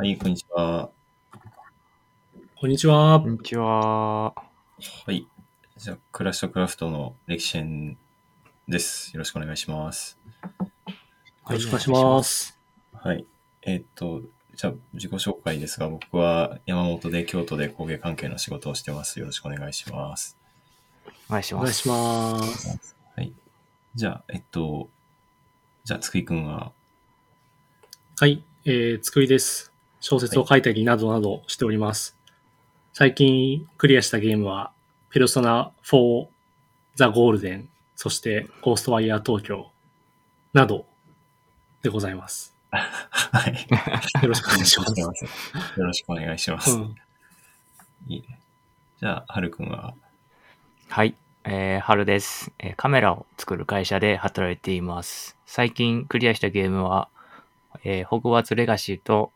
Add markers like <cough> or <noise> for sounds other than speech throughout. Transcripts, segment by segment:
はい、こんにちは。こんにちはこ。んにちは。はい。じゃあ、クラッシュとクラフトの歴史編です。よろしくお願いします。よろしくお願いします。はい。えーっと、じゃあ、自己紹介ですが、僕は山本で京都で工芸関係の仕事をしてます。よろしくお願いします。お願いします。お願いします。はい。じゃあ、えっと、じゃあ、つくいくんは、はい、えー、つくいです。小説を書いたりなどなどしております。最近クリアしたゲームは、ペルソナ4ザ・ゴールデン、そしてゴーストワイヤー東京などでございます。はい。<laughs> よろしくお願いします。よろしくお願いします。うん、いいね。じゃあ、はるくんは、はい。えー、春です、えーカメラを作る会社で働いています。最近クリアしたゲームは、えーホグワーツレガシーと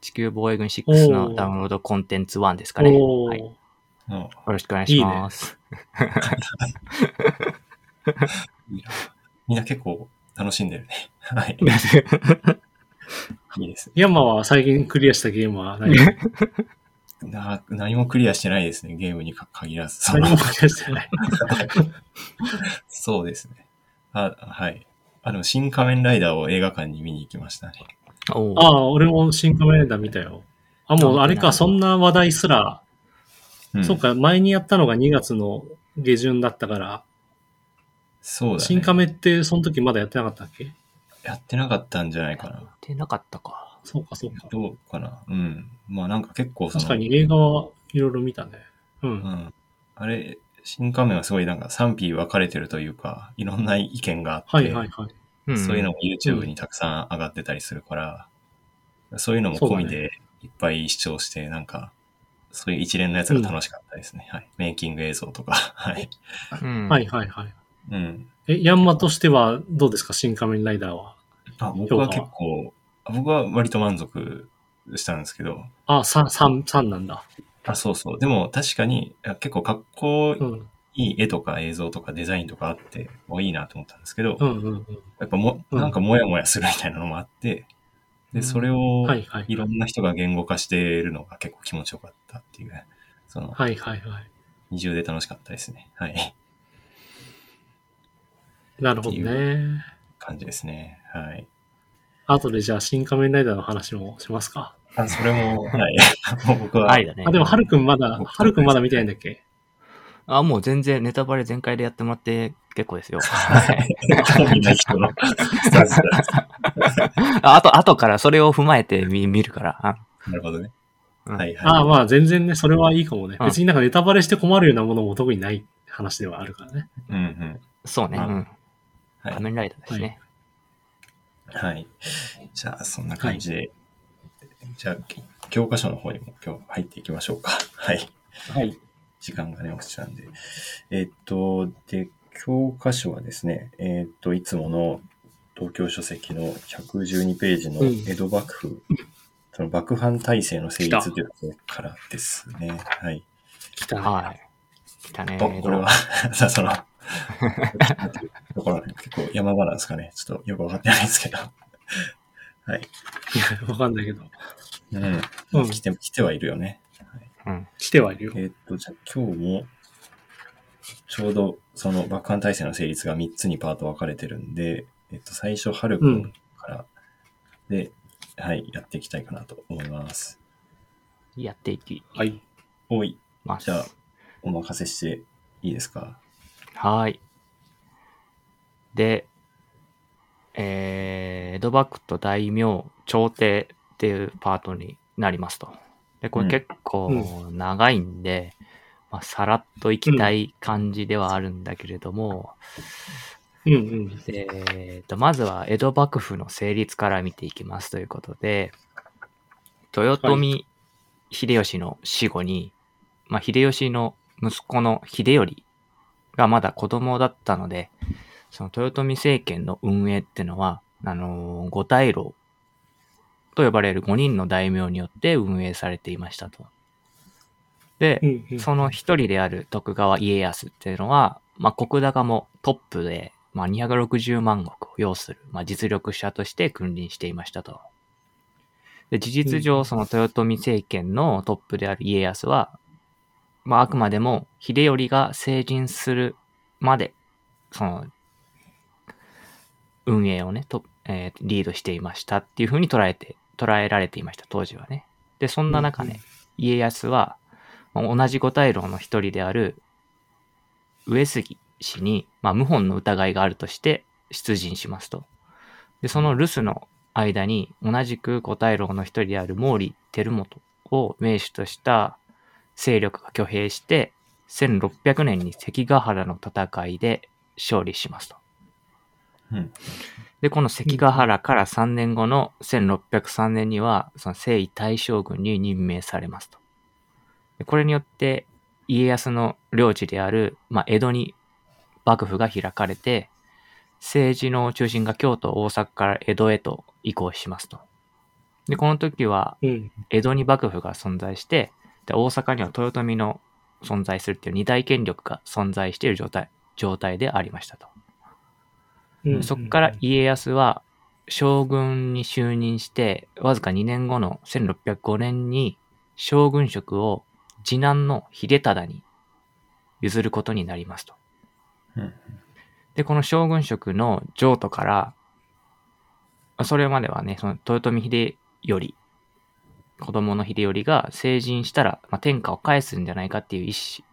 地球防衛軍6のダウンロードコンテンツ1ですかね。はい。よのろしくお願いします。いいなみんな結構楽しんでるね。はい。<laughs> いいですね。ヤンマは最近クリアしたゲームは何？な何もクリアしてないですね、ゲームにか限らず。何もクリアしてない。そうですね。あ、はい。あの、新仮面ライダーを映画館に見に行きましたね。ああ、俺も新仮面ライダー見たよ。あ、もうあれか、そんな話題すらうんそう。か、前にやったのが2月の下旬だったから、そうだね。新カメってその時まだやってなかったっけ？やってなかったんじゃないかな。やってなかったか。そうか、そうか。どうかな。うん。まあなんか結構その、確かに映画はいろいろ見たね。う。うんん。あれ、新仮面はすごいなんか賛否分かれてるというか、いろんな意見があって、はいはいはい。んそういうのも YouTube にたくさん上がってたりするから、そういうのも込みでいっぱい視聴して、なんか、そういう一連のやつが楽しかったですね。はい。メイキング映像とか。<laughs> はい。うんはいはいはい。うん。え、ヤンマとしてはどうですか？新仮面ライダーは。あ僕は結構、僕は割と満足したんですけど、あ、3、3、3なんだ。あ、そうそう。でも確かに、結構かっこうん。いい絵とか映像とかデザインとかあって、もういいなと思ったんですけど、うんうんうん。やっぱも、うんなんかモヤモヤするみたいなのもあって、で、それをはいはい。いろんな人が言語化しているのが結構気持ちよかったっていう、その、はいはいはい。二重で楽しかったですね。はい。なるほどね。感じですね。はい。後でじゃあ新仮面ライダーの話もしますか。あ、それも、はい。<laughs> もう僕は、はいだね。あ、でも、はるくんまだ、はるくんまだ見てないんだっけ？あ、もう全然ネタバレ全開でやってもらって結構ですよ。みんな人のスタンスだああと、後からそれを踏まえて見見るから。あなるほどね。うんはいはい。ああ、まあ全然ね、それはいいかもね。うん別になんかネタバレして困るようなものも特にない話ではあるからね。うんうん。そうね。あうん。はい仮面ライダーですね。はい。じゃあ、そんな感じで、じゃあ、教科書の方にも今日入っていきましょうか。はい。はい。時間がね、落ちちゃうんで。えっと、で、教科書はですね、えっと、いつもの東京書籍の112ページのうん江戸幕府、その幕藩体制の成立というところからですね。はい。来たね。はい。来たね。おこれは、<laughs> さあ、その、ところね、結構山場なんですかね。ちょっとよくわかってないですけど。はい。いや、わかんないけど。うん。うん来て、来てはいるよね。うん。来てはいるよ。えーっと、じゃあ今日も、ちょうどその幕藩体制の成立が3つにパート分かれてるんで、えっと、最初、はるくんからで、はい、やっていきたいかなと思います。やっていきはい。おい。じゃあ、お任せしていいですか？はい。で、えー、江戸幕府と大名、朝廷っていうパートになりますと。で、これ結構長いんで、まあ、さらっといきたい感じではあるんだけれども、うんうん。でえーと、まずは江戸幕府の成立から見ていきますということで、豊臣秀吉の死後に、まあ、秀吉の息子の秀頼がまだ子供だったので、その豊臣政権の運営っていうのは、あのー五大老と呼ばれる5人の大名によって運営されていましたと。でう、んうん。その一人である徳川家康っていうのは、まあ、国高もトップで、まあ、260万石を要する、まあ、実力者として君臨していましたと。で、事実上、その豊臣政権のトップである家康は、まあ、あくまでも秀頼が成人するまで、その、運営をね、とえーリードしていましたっていうふうに捉えて、捉えられていました、当時はね。で、そんな中ね、家康は、まあ同じ五大老の一人である上杉氏に、まあ、謀反の疑いがあるとして出陣しますと。で、その留守の間に、同じく五大老の一人である毛利輝元を名手とした勢力が挙兵して、1600年に関ヶ原の戦いで勝利しますと。うん。で、この関ヶ原から3年後の1603年には、その征夷大将軍に任命されますと。でこれによって、家康の領地である、まあ、江戸に幕府が開かれて、政治の中心が京都、大阪から江戸へと移行しますと。で、この時は、うん。江戸に幕府が存在して、で大阪には豊臣の存在するっていう二大権力が存在している状態、状態でありましたと。うんそこから家康は将軍に就任して、わずか2年後の1605年に将軍職を次男の秀忠に譲ることになりますと。うん。で、この将軍職の譲渡から、それまではね、その豊臣秀頼、子供の秀頼が成人したら、まあ、天下を返すんじゃないかっていう意思、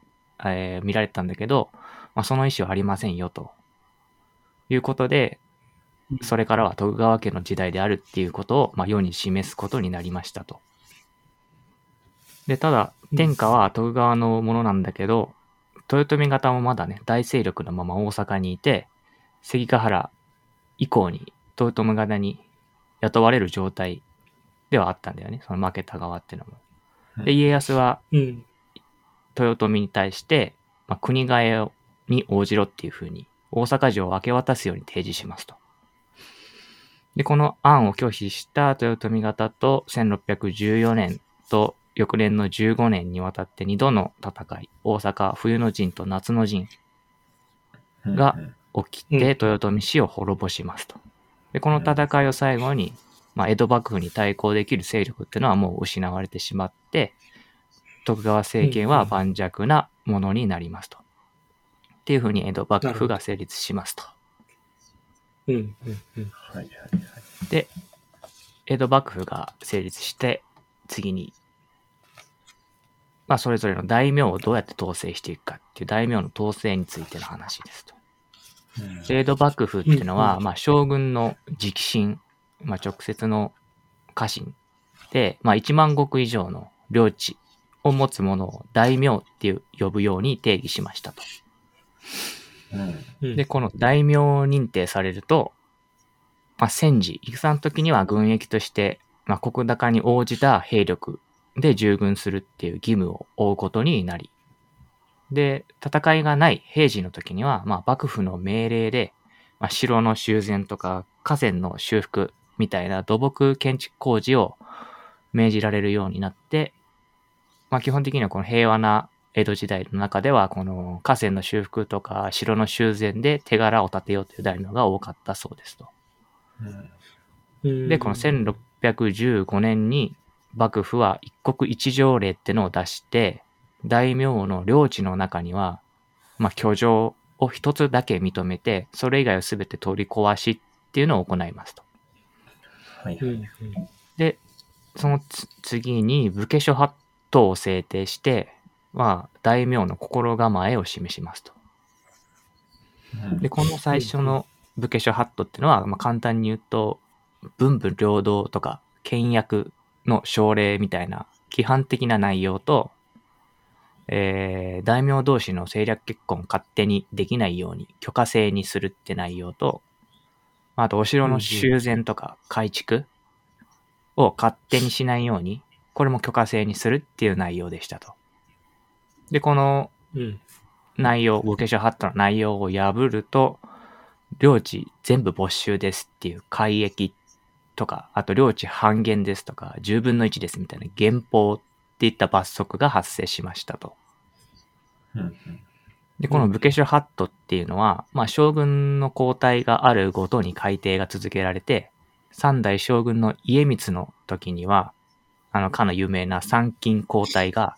えー見られてたんだけど、まあ、その意思はありませんよと。いうことで、それからは徳川家の時代であるっていうことを、まあ、世に示すことになりましたと。で、ただ、天下は徳川のものなんだけど、豊臣方もまだね、大勢力のまま大阪にいて、関ヶ原以降に豊臣方に雇われる状態ではあったんだよね。その負けた側っていうのも。で、家康はうん。豊臣に対して、まあ、国替えに応じろっていうふうに、大阪城を明け渡すように提示しますと。で、この案を拒否した豊臣方と1614年と翌年の15年にわたって2度の戦い、大阪冬の陣と夏の陣うんがうん起きて、豊臣氏を滅ぼしますと。で、この戦いを最後に、まあ、江戸幕府に対抗できる勢力っていうのはもう失われてしまって、徳川政権は盤石なものになりますと。っていうふうに江戸幕府が成立しますと。うん。うん。うん。はいはいはい。で、江戸幕府が成立して、次に、まあ、それぞれの大名をどうやって統制していくかっていう大名の統制についての話ですと。うんで江戸幕府っていうのは、うんまあ、将軍の直臣、まあ、直接の家臣で、まあ、1万石以上の領地を持つものを大名っていう呼ぶように定義しましたと。で、この大名認定されると、まあ、戦時、戦の時には軍役として、まあ、国高に応じた兵力で従軍するっていう義務を負うことになり、で、戦いがない平時の時には、まあ、幕府の命令で、まあ、城の修繕とか河川の修復みたいな土木建築工事を命じられるようになって、まあ、基本的にはこの平和な江戸時代の中では、この河川の修復とか城の修繕で手柄を立てようという大名が多かったそうですと。うんうんで、この1615年に幕府は一国一条例ってのを出して、大名の領地の中には、まあ、居城を一つだけ認めて、それ以外を全て取り壊しっていうのを行いますと。はい。で、そのつ次に武家諸法度を制定して、まあ、大名の心構えを示しますと。うんで、この最初の武家諸法度っていうのは、まあ、簡単に言うと、文武両道とか、倹約の奨励みたいな規範的な内容と、えー大名同士の政略結婚勝手にできないように許可制にするって内容と、あとお城の修繕とか改築を勝手にしないように、これも許可制にするっていう内容でしたと。で、このうん。内容、武家諸法度の内容を破ると、領地全部没収ですっていう改易とか、あと領地半減ですとか、10分の1ですみたいな減法っていった罰則が発生しましたと。うんで、この武家諸法度っていうのは、まあ将軍の交代があるごとに改定が続けられて、三代将軍の家光の時には、あの、かの有名な参勤交代が、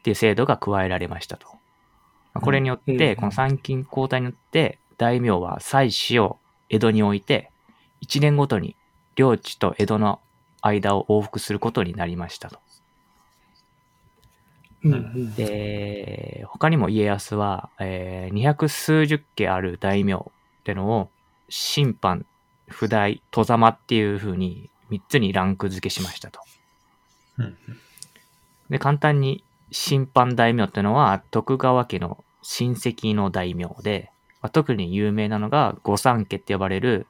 っていう制度が加えられましたと。これによっうんて、この参勤交代によって、大名は祭祀を江戸に置いて、一年ごとに領地と江戸の間を往復することになりましたと。うんうん。で、他にも家康は、えー、二百数十家ある大名ってのを、審判、不代、戸様っていう風に三つにランク付けしましたと。うんで、簡単に審判大名ってのは徳川家の親戚の大名で、まあ特に有名なのが御三家って呼ばれる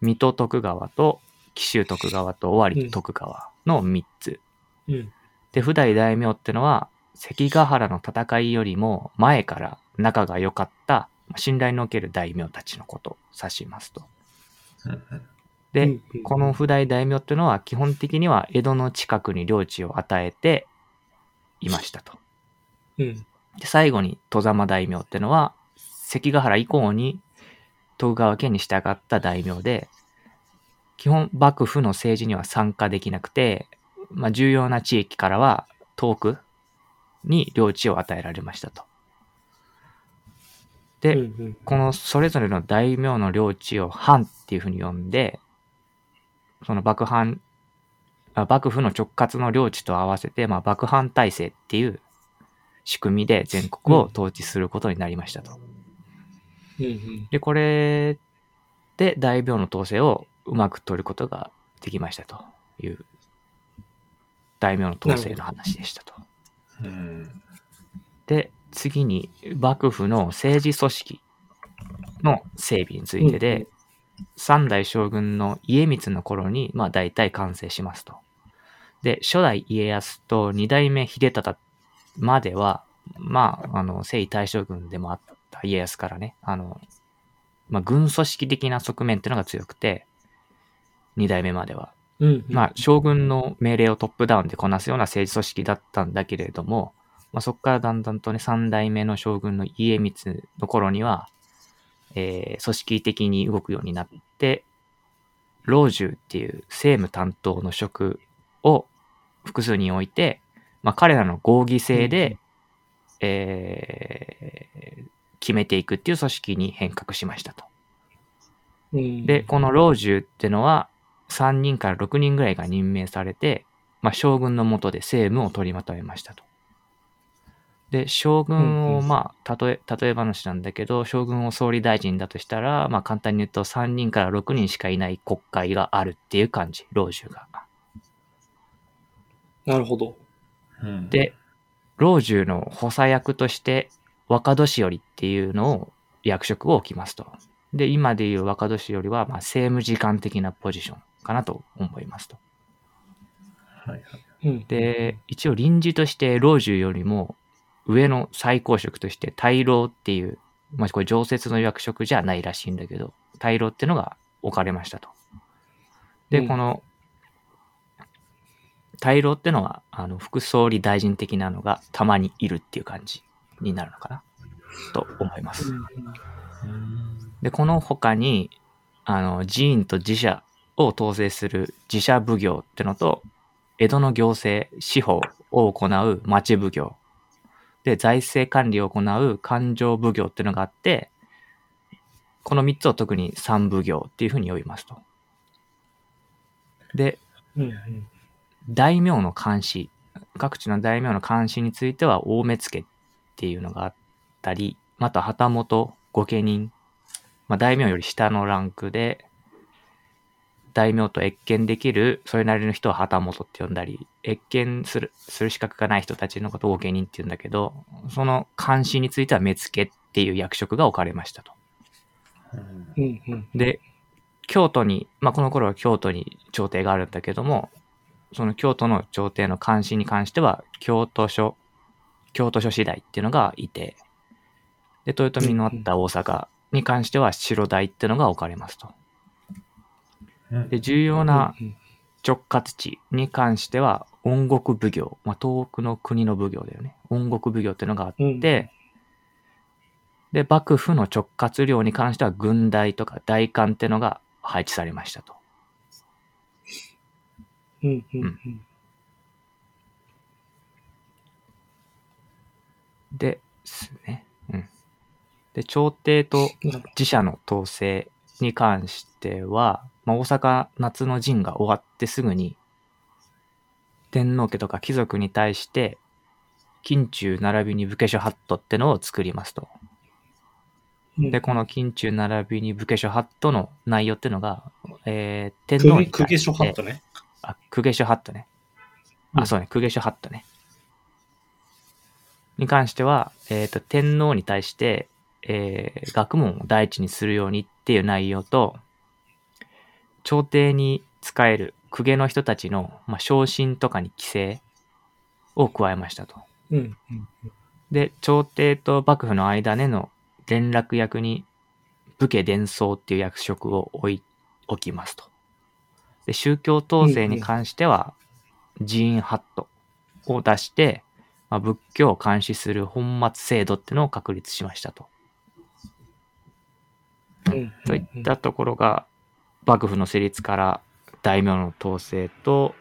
水戸徳川と紀州徳川と尾張徳川の三つ。うん。で、普代大名ってのは、関ヶ原の戦いよりも前から仲が良かった、まあ信頼のおける大名たちのことを指しますと。うんで、この普代大名ってのは基本的には江戸の近くに領地を与えていましたと。うん。で、最後に戸様大名ってのは、関ヶ原以降に徳川家に従った大名で、基本幕府の政治には参加できなくて、まあ、重要な地域からは遠くに領地を与えられましたと。で、うんうんこのそれぞれの大名の領地を藩っていうふうに呼んで、その幕藩、あ幕府の直轄の領地と合わせて、まあ、幕藩体制っていう仕組みで全国を統治することになりましたと。うんうん。で、これで大名の統制をうまく取ることができましたという大名の統制の話でしたと。うんで、次に幕府の政治組織の整備についてで、三代将軍の家光の頃に、まあ大体完成しますと。で、初代家康と二代目秀忠までは、まあ、あの、征夷大将軍でもあった家康からね、あの、まあ、軍組織的な側面っていうのが強くて、二代目までは。うんうん。まあ、将軍の命令をトップダウンでこなすような政治組織だったんだけれども、まあ、そこからだんだんとね、三代目の将軍の家光の頃には、えー組織的に動くようになって、老中っていう政務担当の職を複数人置いて、まあ、彼らの合議制で、えー決めていくっていう組織に変革しましたと。うんで、この老中ってのは、3人から6人ぐらいが任命されて、まあ、将軍の下で政務を取りまとめましたと。で、将軍を、うんうんまあ、例え、例え話なんだけど、将軍を総理大臣だとしたら、まあ、簡単に言うと3人から6人しかいない国会があるっていう感じ、老中が。なるほど。うんで、老中の補佐役として、若年寄りっていうのを役職を置きますと。で、今でいう若年寄りは、まあ、政務次官的なポジションかなと思いますと。はいはいうん。で、一応臨時として老中よりも上の最高職として大老っていう、まあ、これ常設の役職じゃないらしいんだけど、大老ってのが置かれましたと。で、うんこの大老ってのは、あの、副総理大臣的なのがたまにいるっていう感じになるのかな？と思います。で、この他に、あの、寺院と寺社を統制する寺社奉行ってのと、江戸の行政、司法を行う町奉行。で、財政管理を行う勘定奉行ってのがあって、この3つを特に三奉行っていうふうに呼びますと。で、うんうん。大名の監視、各地の大名の監視については大目付っていうのがあったり、また旗本、御家人、まあ、大名より下のランクで、大名と謁見できる、それなりの人は旗本って呼んだり、謁見する、する資格がない人たちのことを御家人って言うんだけど、その監視については目付っていう役職が置かれましたと。うんうんうん。で、京都に、まあ、この頃は京都に朝廷があるんだけども、その京都の朝廷の監視に関しては、京都所、京都所次第っていうのがいて、で、豊臣のあった大阪に関しては城代っていうのが置かれますと。うんで、重要なうん直轄地に関しては、音国奉行、まあ、遠くの国の奉行だよね。音国奉行っていうのがあって、うんで、幕府の直轄領に関しては軍大とか大官っていうのが配置されましたと。うんうんうん。ですね。うん。で、朝廷と自社の統制に関しては、まあ、大阪夏の陣が終わってすぐに、天皇家とか貴族に対して、近中並びに武家諸法度ってのを作りますと。で、この近中並びに武家諸法度の内容ってのが、えー、天皇公に対して家諸ハットね。あ、公家諸法度ね。あ、うんそうね、公家諸法度ね。に関しては、えっ、と、天皇に対して、えー学問を第一にするようにっていう内容と、朝廷に仕える公家の人たちの、まあ、昇進とかに規制を加えましたと。うんうんで、朝廷と幕府の間での連絡役に武家伝奏っていう役職を置い置きますと。で、宗教統制に関しては、寺院ハットを出して、まあ、仏教を監視する本末制度ってのを確立しましたと。といったところが、幕府の成立から大名の統制と、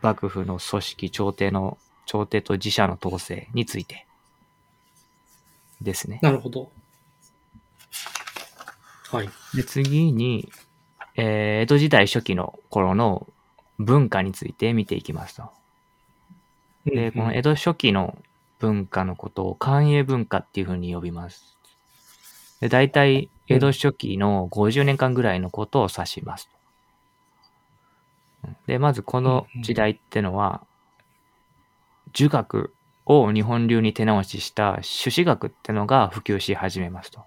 幕府の組織、朝廷の、朝廷と自社の統制についてですね。なるほど。はい。で、次に、えー江戸時代初期の頃の文化について見ていきますと。で、この江戸初期の文化のことを官営文化っていうふうに呼びます。で、大体江戸初期の50年間ぐらいのことを指します。で、まずこの時代ってのは、儒学を日本流に手直しした朱子学ってのが普及し始めますと。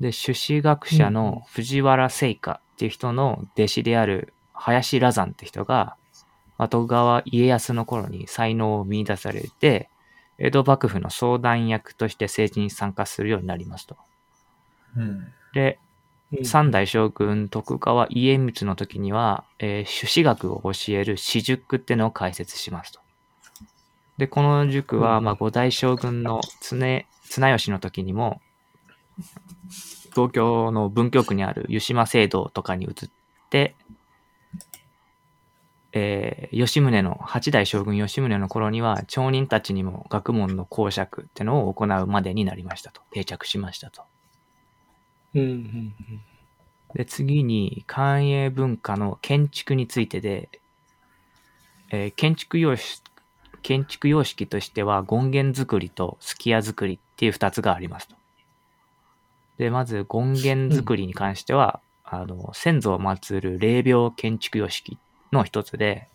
で、朱子学者の藤原聖華っていう人の弟子である林羅山って人が、後川家康の頃に才能を見出されて、江戸幕府の相談役として政治に参加するようになりますと。うん。で、うん三代将軍徳川家光の時には、えー朱子学を教える私塾ってのを開設しますと。で、この塾は、うんまあ、五代将軍の常、綱吉の時にも、東京の文京区にある湯島聖堂とかに移って、えー吉宗の、八代将軍吉宗の頃には、町人たちにも学問の講釈ってのを行うまでになりましたと。定着しましたと。うんうんで、次に、官営文化の建築についてで、えー建築様式、建築様式としては、権現作りとすき家作りっていう二つがありますと。で、まず、権現作りに関しては、あの、先祖を祀る霊廟建築様式の一つで、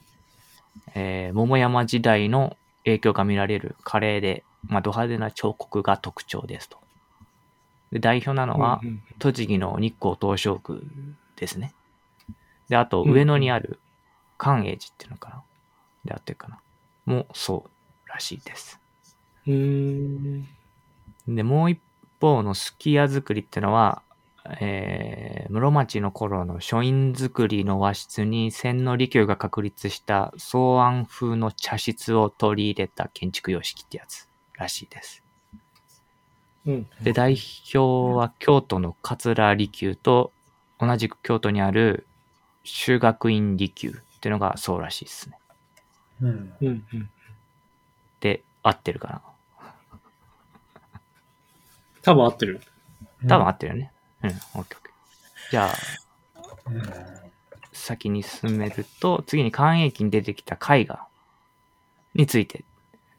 えー桃山時代の影響が見られる華麗で、まあ、ド派手な彫刻が特徴ですと。で代表なのは、うんうん栃木の日光東照宮ですね。で、あとうん上野にある寛永寺っていうのかなであってるかなもそうらしいです。うーん。で、もう一方のすき家作りってのは、えー、室町の頃の書院作りの和室に千利休が確立した草案風の茶室を取り入れた建築様式ってやつらしいです。うん。で、代表は京都の桂離宮と同じく京都にある修学院離宮っていうのがそうらしいですね。うん。うんうん。で、合ってるかな多分合ってる。多分合ってるよね。うん、オッケーオッケー。じゃあ、うん。先に進めると、次に関永期に出てきた絵画について。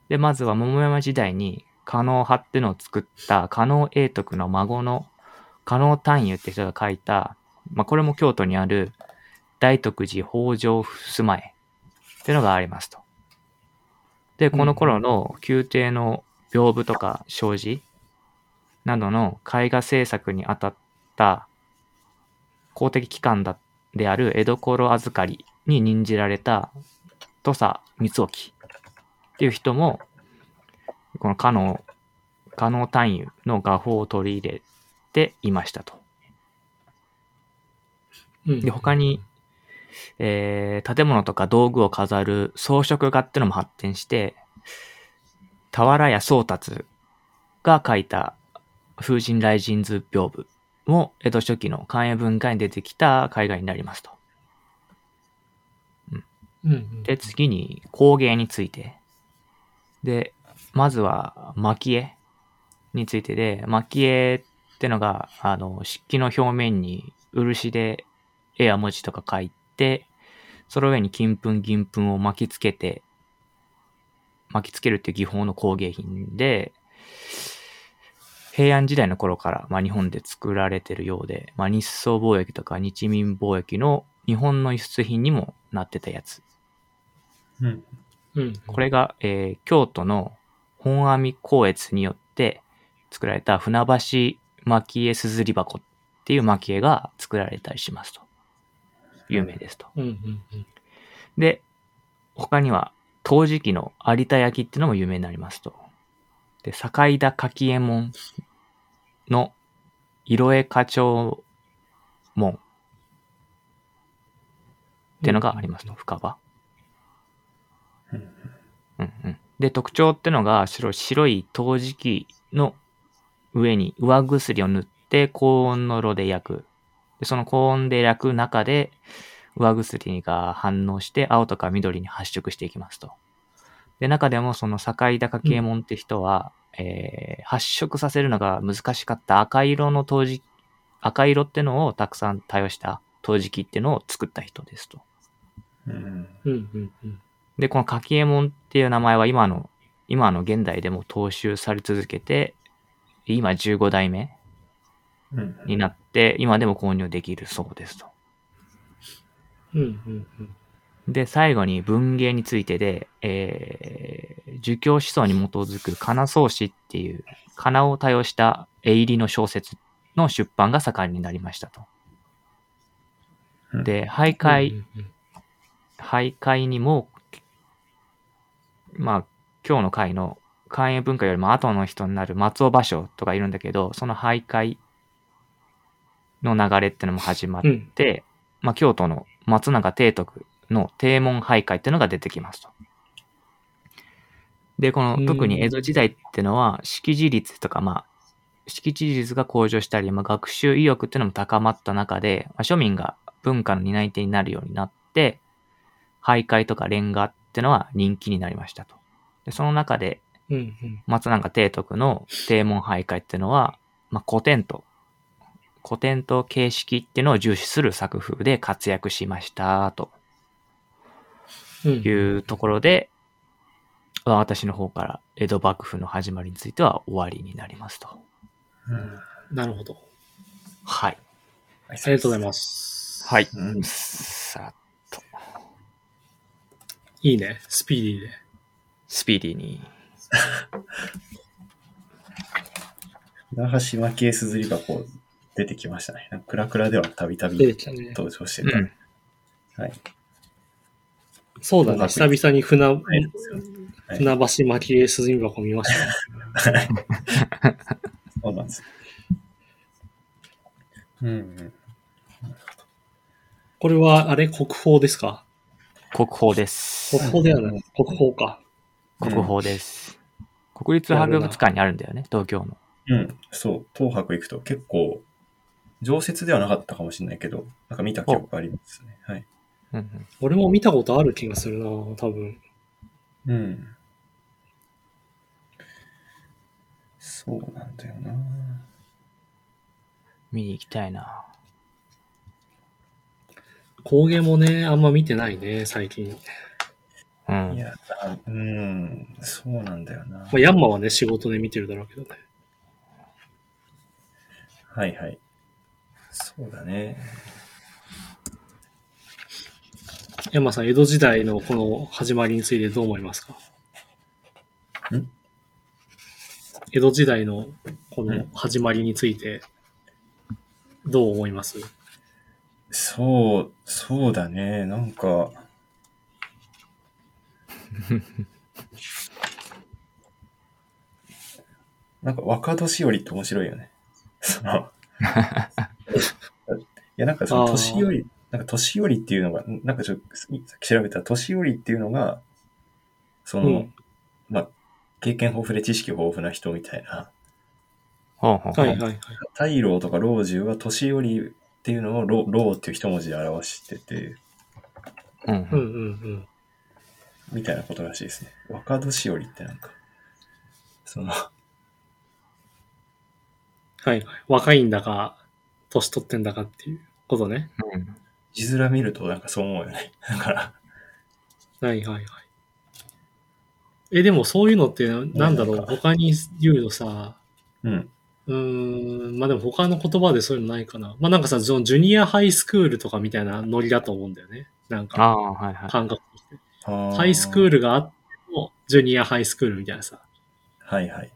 で、まずは桃山時代に加納派ってのを作った加納永徳の孫の加納丹友って人が描いた、まあ、これも京都にある大徳寺北条襖絵っていうのがありますと。で、この頃の宮廷の屏風とか障子などの絵画制作にあたった公的機関だである江戸頃預かりに任じられた土佐光興っていう人も、この加納、加納単位の画法を取り入れていましたと。うんで、他に、えー建物とか道具を飾る装飾画ってのも発展して、俵屋宗達が描いた風神雷神図屏風も江戸初期の官営文化に出てきた絵画になりますと。うん。うんうん。で、次に工芸について。で、まずは蒔絵についてで、蒔絵ってのが、あの、漆器の表面に漆で絵や文字とか書いて、その上に金粉、銀粉を巻きつけて、巻きつけるっていう技法の工芸品で、平安時代の頃から、まあ、日本で作られてるようで、まあ、日宋貿易とか日民貿易の日本の輸出品にもなってたやつ。うん。うん。これが、えー京都の本阿弥光悦によって作られた船橋蒔絵すずり箱っていう蒔絵が作られたりしますと。有名ですと。うんうんうん。で、他には、陶磁器の有田焼っていうのも有名になりますと。で、坂井田柿右衛門の色絵花鳥門っていうのがありますと。深場。うんうんうん。で、特徴ってのが白い白い陶磁器の上に上薬を塗って高温の炉で焼く。でその高温で焼く中で上薬が反応して青とか緑に発色していきますと。で、中でもその坂井田柿右衛門って人は、えー発色させるのが難しかった赤色の陶磁赤色ってのをたくさん多用した陶磁器っていうのを作った人ですと。うん。うんうんうん。で、この柿右衛門っていう名前は今の、今の現代でも踏襲され続けて、今15代目うん。になって、今でも購入できるそうですと。うんうんうん。で、最後に文芸についてで、えー、儒教思想に基づく仮想詩っていう、仮名を多用した絵入りの小説の出版が盛んになりましたと。で、俳諧、うんうん徘徊にも、まあ、今日の回の寛永文化よりも後の人になる松尾芭蕉とかいるんだけど、その徘徊の流れってのも始まっうん。て、まあ、京都の松永提督の定門徘徊っていうのが出てきますと。で、このうん特に江戸時代ってのは、識字率とか、まあ、識字率が向上したり、まあ、学習意欲っていうのも高まった中で、まあ、庶民が文化の担い手になるようになって、徘徊とかレンガってのは人気になりましたと。で、その中で。松永提督の定門徘徊っていうのは、まあ、古典と、古典と形式っていうのを重視する作風で活躍しました、とうんいうところで、まあ私の方から江戸幕府の始まりについては終わりになりますと。うん。なるほど。はい。あありがとうございます。はい。うんさあ、いいね。スピーディーで。スピーディーに。船橋蒔絵すずり箱出てきましたね。クラクラではたびたび。登場してた。うん。はい。そうだね。久々に船、はい船橋巻絵鈴見箱見ましたね。そうなんです。うんうん。これは、あれ国宝ですか？国宝です。国宝ではない。国宝か。国宝です。国立博物館にあるんだよね、東京の。うん、そう、東博行くと結構、常設ではなかったかもしれないけど、なんか見た記憶がありますね。はい。うんうん俺も見たことある気がするな多分。うん。そうなんだよな。見に行きたいな。工芸もね、あんま見てないね、最近。うん。いや、あうん、そうなんだよな。まあ、ヤンマはね、仕事で見てるだろうけどね。はいはい。そうだね。ヤンマさん、江戸時代のこの始まりについてどう思いますか？ん？江戸時代のこの始まりについて、どう思います？そう、そうだね。なんか、<laughs> なんか若年寄りって面白いよね。その <laughs> いや、なんかその年寄り、なんか年寄りっていうのが、なんかちょっとさっき調べたら年寄りっていうのが、その、うんまあ、経験豊富で知識豊富な人みたいな。ほうほうほうはいはいはい。大老とか老中は年寄りっていうのを老老っていう一文字で表してて、うんうんうんうん。みたいなことらしいですね。若年寄りってなんか、その、はいはい。若いんだか、年取ってんだかっていうことね。うん。字面見るとなんかそう思うよね。<laughs> だから、はいはいはい。え、でもそういうのってなんだろう？他に言うとさ、うん。うーん、まあでも他の言葉でそういうのないかな。まあなんかさ、そのジュニアハイスクールとかみたいなノリだと思うんだよね。なんか、ああ、はいはい。感覚として。ハハイスクールがあっても、ジュニアハイスクールみたいなさ。はいはい。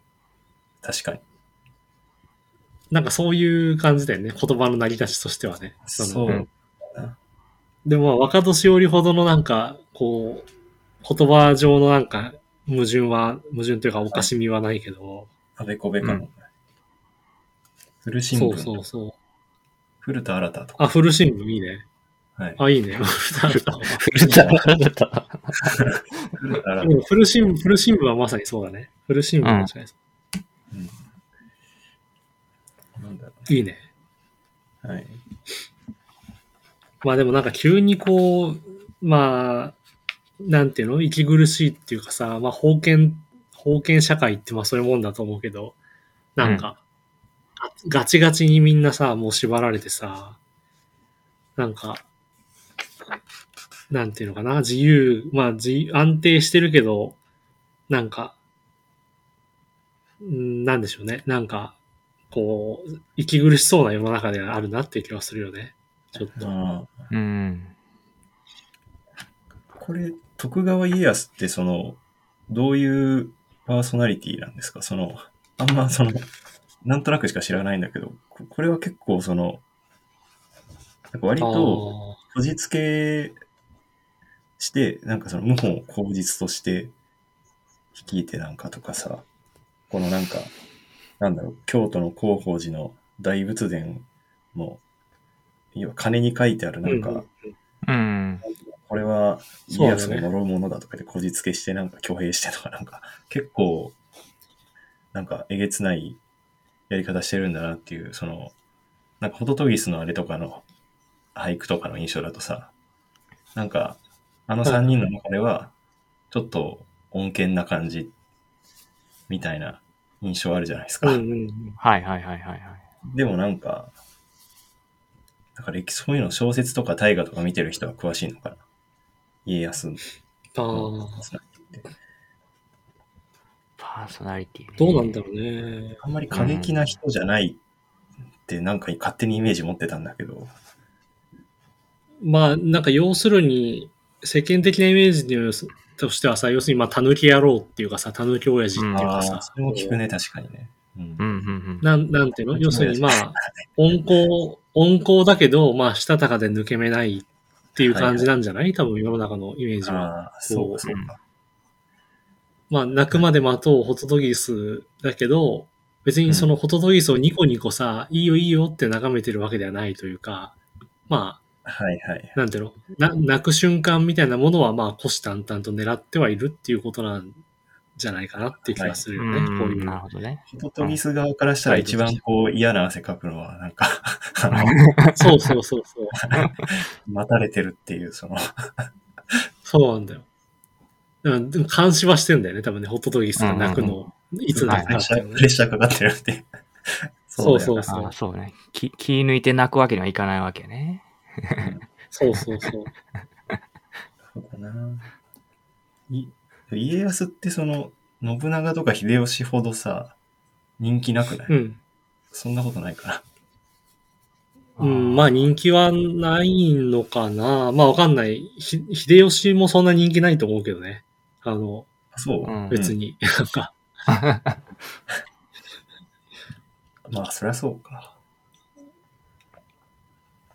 確かに。なんかそういう感じだよね。言葉の成り立ちとしてはね。のそううんでもまあ若年寄りほどのなんか、こう、言葉上のなんか矛盾は、矛盾というかおかしみはないけど、あべこべかの。うん古新聞。そうそうそう。古田新太とか。あ、古新聞いいね。はい。あ、いいね。古田古田新太。古田新でも古新聞、古新聞はまさにそうだね。古新聞は確かにそ太。なんだろう。いいね。う。はい。まあでもなんか急にこう、まあ、なんていうの？息苦しいっていうかさ、まあ封建、封建社会ってまあそういうもんだと思うけど、なんか、ガチガチにみんなさ、もう縛られてさ、なんか、なんていうのかな、自由、まあ自由安定してるけど、なんか、んなんでしょうね？なんか、こう、息苦しそうな世の中であるなっていう気はするよね。ちょっと。ああ。うん。これ、徳川家康ってその、どういうパーソナリティなんですか？その、あんまその、なんとなくしか知らないんだけど、ここれは結構その、なんか割と、こじつけして、なんかその謀反を口実として率いてなんかとかさ、このなんか、なんだろう、京都の広報寺の大仏殿の、要は金に書いてあるなんか、うん。これは家康の呪うものだとかでこじつけしてなんか挙兵してとかなんか結構なんかえげつないやり方してるんだなっていうそのなんかホトトギスのあれとかの俳句とかの印象だとさなんかあの3人の中ではちょっと穏健な感じみたいな印象あるじゃないですか。うんうんはいはいはいはい。でもなんか、なんか歴そういうの小説とか大河とか見てる人は詳しいのかな家康あのあ、パーソナリティね。どうなんだろうね。あんまり過激な人じゃないってなんか勝手にイメージ持ってたんだけど、まあ、なんか要するに、世間的なイメージとしてはさ、要するにまあ、たぬき野郎っていうかさ、たぬき親父っていうかさああ、、それも聞くね、確かにね。うんうんうんうん。なん、なんていうの？要するにまあ、温厚、温厚だけど、まあ、したたかで抜け目ないっていう感じなんじゃない、多分世の中のイメージは。ああ、そうか、そうか。まあ、泣くまで待とうホトトギスだけど、別にそのホトトギスをニコニコさ、いいよいいよって眺めてるわけではないというか、まはいはい。あ、なんていうの？な泣く瞬間みたいなものは、まあ、虎視眈々と狙ってはいるっていうことなんじゃないかなっていう気がするよね、うんこういう。なるほどね。ホトトギス側からしたら一番こう嫌な汗かくのは、なんか、<laughs> あの、そうそうそうそう。<laughs> 待たれてるっていう、その、そうなんだよ。でも監視はしてんだよね、多分ね、ホトトギスが泣くのを、いつ泣くプレッシャー、かねプレッシャーかかってるって。<laughs> そうそうそうそうね。気、気抜いて泣くわけにはいかないわけね。そうそうそう。そうだな。い家康ってその、信長とか秀吉ほどさ、人気なくない、うん。そんなことないかな。うん、まあ人気はないのかな。まあわかんない。ひ秀吉もそんな人気ないと思うけどね。あの、そう、うん別に。なんか、<laughs> まあ、そりゃそうか。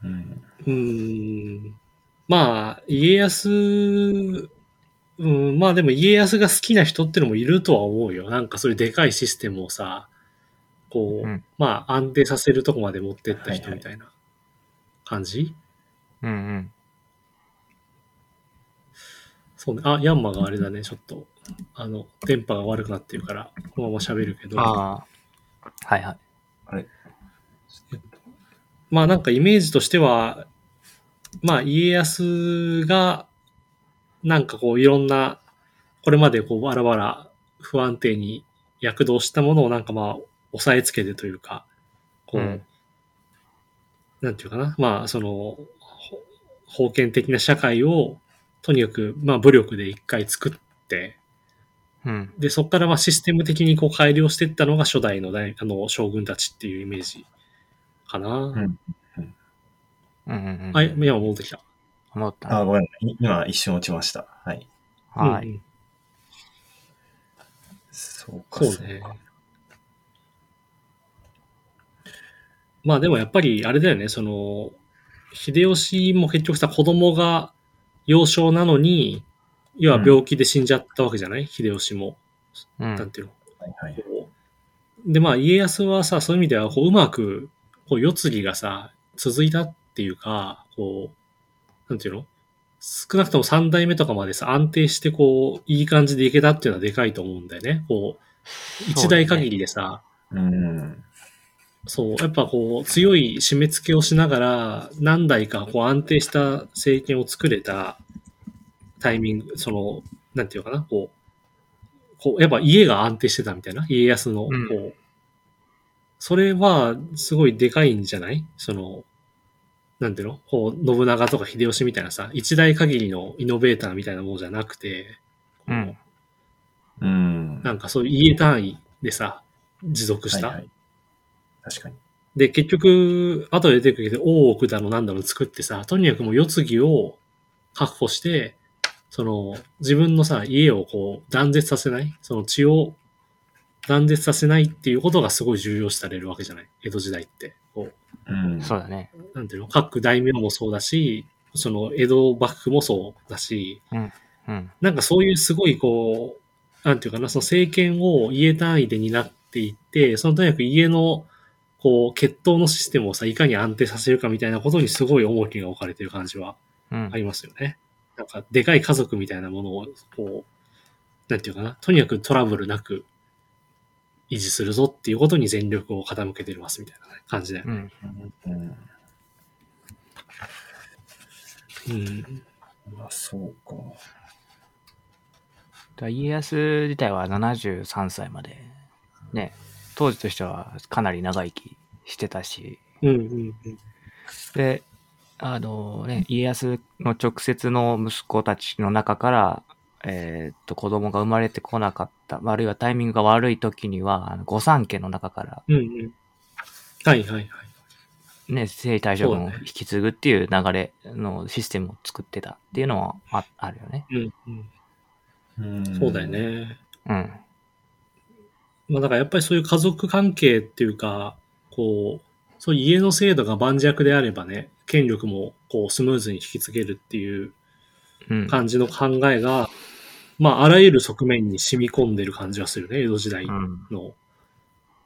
うん。うーん。まあ、家康、うん、まあでも家康が好きな人ってのもいるとは思うよ。なんかそういうでかいシステムをさ、こう、うんまあ安定させるとこまで持ってったはいはい人みたいな感じ、うんうん。そうね。あ、ヤンマがあれだね、ちょっと。あの、電波が悪くなってるから、このまま喋るけど。ああ。はいはい。あれ？まあなんかイメージとしては、まあ家康が、なんかこういろんなこれまでこうバラバラ不安定に躍動したものをなんかまあ押さえつけてというか、こう、うんなんていうかな、まあその、ほ封建的な社会をとにかくまあ武力で一回作って、うん。で、そこからまあシステム的にこう改良していったのが初代の大あの将軍たちっていうイメージかな。んうんうんうん。あ、今戻ってきた。思った。あ、ごめん。い今一瞬落ちました。はい。はい。うんうんそうか。そうね。まあでもやっぱりあれだよね、その、秀吉も結局さ、子供が幼少なのに、要は病気で死んじゃったわけじゃない、秀吉も。うん。なんていうの？はいはい。で、まあ家康はさ、そういう意味では、こう、うまく、こう、世継ぎがさ、続いたっていうか、こう、なんていうの？少なくとも三代目とかまでさ、安定してこう、いい感じでいけたっていうのはでかいと思うんだよね。こう、一代限りでさ、うん。そう、やっぱこう、強い締め付けをしながら、何代かこう安定した政権を作れたタイミング、その、なんていうのかな、こう、こう、やっぱ家が安定してたみたいな、家康の、こう。ん。う、それはすごいでかいんじゃない？その、なんていうの？こう、信長とか秀吉みたいなさ、一代限りのイノベーターみたいなものじゃなくて、うんうん。なんかそういう家単位でさ、持続した。はいはい確かに。で、結局、後で出てくるけど、大奥だのなんだの作ってさ、とにかくもう世継ぎを確保して、その、自分のさ、家をこう、断絶させない、その血を断絶させないっていうことがすごい重要視されるわけじゃない？江戸時代って。こうん。そうだね。う、なんていうの？各大名もそうだし、その、江戸幕府もそうだし、うん。なんかそういうすごいこう、なんていうかな、その政権を家単位で担っていって、そのとにかく家の、こう、血統のシステムをさ、いかに安定させるかみたいなことにすごい重きが置かれてる感じはうんあ。りますよね。なんか、でかい家族みたいなものを、こう、なんていうかな、とにかくトラブルなく維持するぞっていうことに全力を傾けてますみたいな感じだよね。うん。うん。うん。まあ、そうか。だ家康自体は73歳まで、ね、当時としてはかなり長生きしてたし、うん。うん。うん。で、あのね、家康の直接の息子たちの中から、えーっと、子供が生まれてこなかった、あるいはタイミングが悪い時には、あの御三家の中から、うんうん。はいはいはい。ね、征夷大将軍を引き継ぐっていう流れのシステムを作ってたっていうのはああるよね。うんうん。うんそうだよ。ね。うん。まあだからやっぱりそういう家族関係っていうか、こう、そう家の制度が盤石であればね、権力もこうスムーズに引き継げるっていううん。感じの考えが、まああらゆる側面に染み込んでる感じはするね、江戸時代の。うん。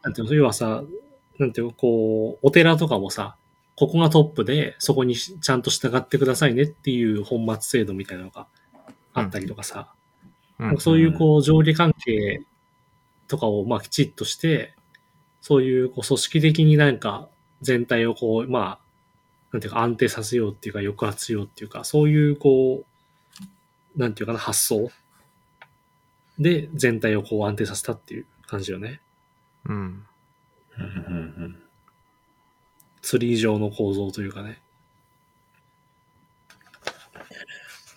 なんていうの、要はさ、なんていうの、こう、お寺とかもさ、ここがトップで、そこにしちゃんと従ってくださいねっていう本末制度みたいなのがあったりとかさ、うん。そういうこう上下関係とかをまあきちっとして、そういうこう組織的になんか全体をこう、まあ、なんていうか安定させようっていうか抑圧しようっていうか、そういうこう、なんていうかな発想で全体をこう安定させたっていう感じよね。うん。うんうんツリー状の構造というかね。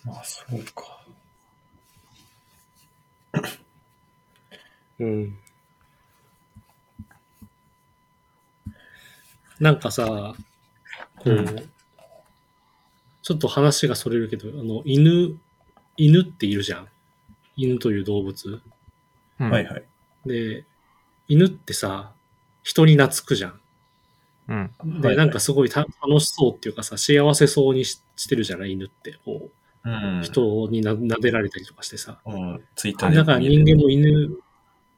うん。まあ、そうか。<coughs> うん。なんかさ、こう、うんちょっと話がそれるけど、あの、犬、犬っているじゃん。犬という動物。うんはいはい。で、犬ってさ、人に懐くじゃん。うん。で、はいなんかすごいた楽しそうっていうかさ、幸せそうにししてるじゃない犬って。こう。人にな撫でられたりとかしてさ。うん。ツイッターで。だから人間も犬、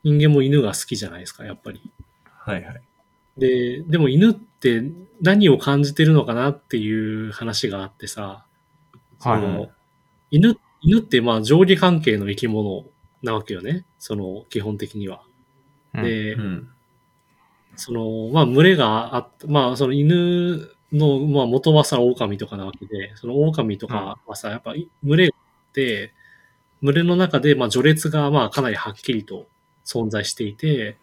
人間も犬が好きじゃないですか、やっぱり。はいはい。で、でも犬って何を感じてるのかなっていう話があってさ、その、はい犬、犬ってまあ上下関係の生き物なわけよね。その、基本的には。うんで、うん。その、まあ群れがあっまあその犬の、まあ元はさ、狼とかなわけで、その狼とかはさ、やっぱ群れがあって、群れの中で、まあ、序列が、まあ、かなりはっきりと存在していて、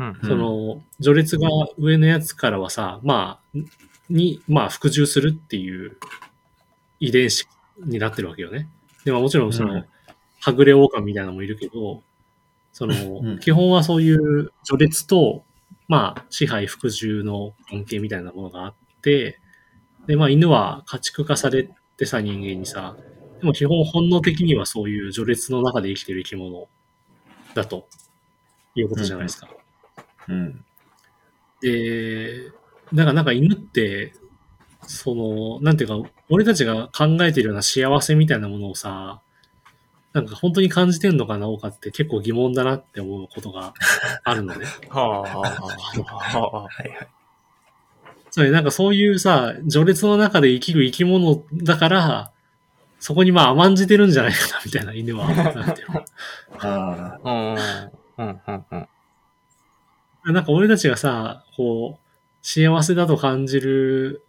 うん。その、序列が上のやつからはさ、まあ、に、まあ、服従するっていう遺伝子になってるわけよね。でももちろん、その、うんはぐれ狼みたいなのもいるけど、その、うん基本はそういう序列と、まあ、支配服従の関係みたいなものがあって、で、まあ、犬は家畜化されてさ、人間にさ、でも基本本能的にはそういう序列の中で生きてる生き物だということじゃないですか。うん。で、だからなんか犬って、その、なんていうか、俺たちが考えてるような幸せみたいなものをさ、なんか本当に感じてんのかなおかって結構疑問だなって思うことがあるのね。<laughs> はあ、はあ、はあ。はいはい。それなんかそういうさ、序列の中で生きる生き物だから、そこにまあ甘んじてるんじゃないかなみたいな犬は。なんていうのああ、うん。うん、うん、うん。なんか俺たちがさ、こう、幸せだと感じる、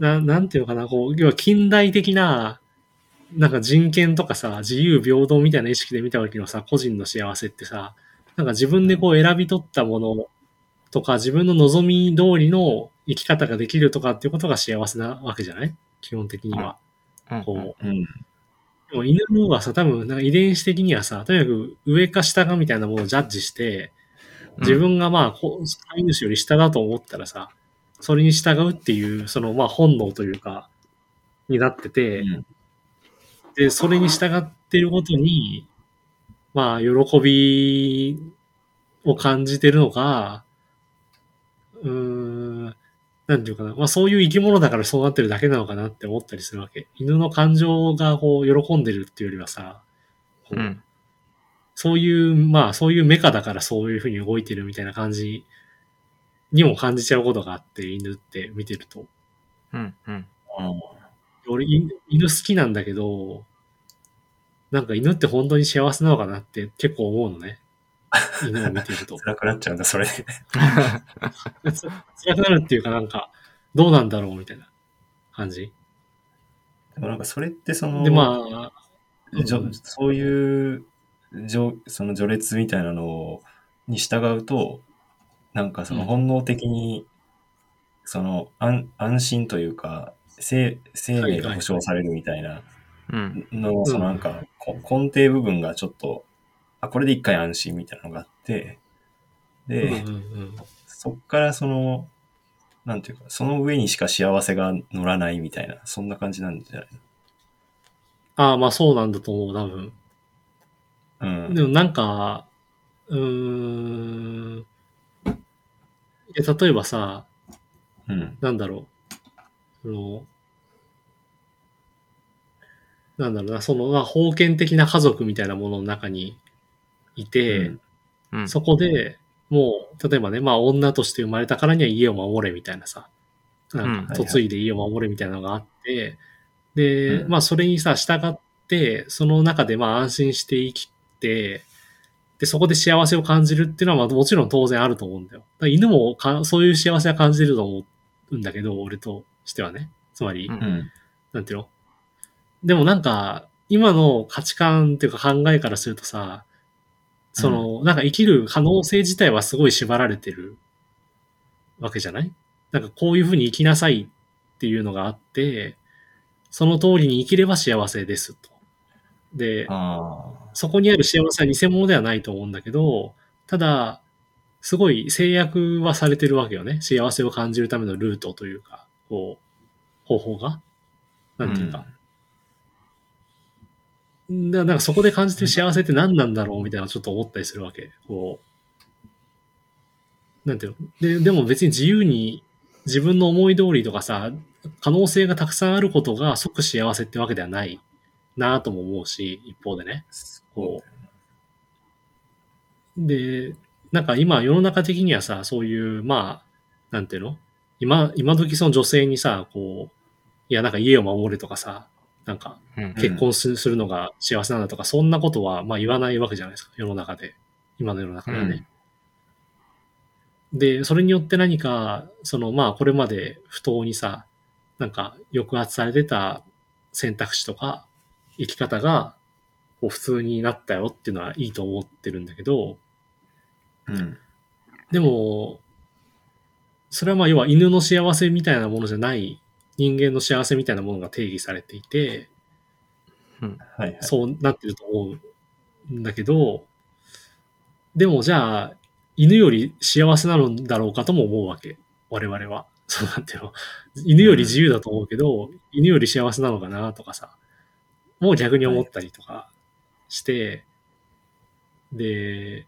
ななんていうのかな、こう、要は近代的な、なんか人権とかさ、自由平等みたいな意識で見た時のさ、個人の幸せってさ、なんか自分でこう選び取ったものとか、自分の望み通りの生き方ができるとかっていうことが幸せなわけじゃない？基本的には。うん。こう、うん。でも犬はさ、多分なんか遺伝子的にはさ、とにかく上か下かみたいなものをジャッジして、自分がまあ、こう飼い主より下だと思ったらさ、それに従うっていう、そのまあ本能というか、になってて、うんで、それに従っていることに、まあ、喜びを感じてるのか、うーん、なんていうかな。まあそういう生き物だからそうなってるだけなのかなって思ったりするわけ。犬の感情がこう喜んでるっていうよりはさ、うん。そういう、まあそういうメカだからそういうふうに動いてるみたいな感じにも感じちゃうことがあって、犬って見てると。うん、うん。俺、犬犬好きなんだけど、なんか犬って本当に幸せなのかなって結構思うのね。犬を見てると。<laughs> 辛くなっちゃうんだ、それ <laughs> 辛くなるっていうかなんか、どうなんだろうみたいな感じ。でもなんかそれってその、で、まあ、じょうんそういう、じょその序列みたいなのに従うと、なんかそのうん本能的に、その安安心というか、生生命が保障されるみたいなうん。の、そのなんか、こ根底部分がちょっと、あ、これで一回安心みたいなのがあって、で、そっからその、なんていうか、その上にしか幸せが乗らないみたいな、そんな感じなんじゃないああ、まあそうなんだと思う、多分。うん。でもなんか、うーん。いや例えばさ、うん。なんだろう。その、なんだろうな、その、まあ封建的な家族みたいなものの中にいて、うんうん。そこでもう、例えばね、まあ女として生まれたからには家を守れみたいなさ、なんかうん嫁いで家を守れみたいなのがあって、で、うんまあそれにさ、従って、その中でまあ安心して生きて、で、そこで幸せを感じるっていうのはまあもちろん当然あると思うんだよ。だ犬もかそういう幸せは感じると思うんだけど、俺としてはね。つまり、うんうん。なんていうの？でもなんか、今の価値観っていうか考えからするとさ、その、なんか生きる可能性自体はすごい縛られてるわけじゃない？なんかこういうふうに生きなさいっていうのがあって、その通りに生きれば幸せですと。で、あそこにある幸せは偽物ではないと思うんだけど、ただ、すごい制約はされてるわけよね。幸せを感じるためのルートというか、こう、方法が。あ。なんていうか。だなんかそこで感じてる幸せって何なんだろうみたいなのちょっと思ったりするわけ。こう。なんていうので、でも別に自由に自分の思い通りとかさ、可能性がたくさんあることが即幸せってわけではないなとも思うし、一方でね。こう。で、なんか今世の中的にはさ、そういう、まあ、なんていうの？今、今時その女性にさ、こう、いやなんか家を守れとかさ、なんかうん。結婚すするのが幸せなんだとか、そんなことはまあ言わないわけじゃないですか、世の中で。今の世の中ではね。で、それによって何か、そのまあこれまで不当にさ、なんか抑圧されてた選択肢とか生き方が、こう普通になったよっていうのはいいと思ってるんだけど、うん。でも、それはまあ要は犬の幸せみたいなものじゃない人間の幸せみたいなものが定義されていて、はいはい。そうなってると思うんだけど、でもじゃあ、犬より幸せなのだろうかとも思うわけ。我々は。<laughs> そうなんていうの。犬より自由だと思うけど、犬より幸せなのかなとかさ、もう逆に思ったりとかして、で、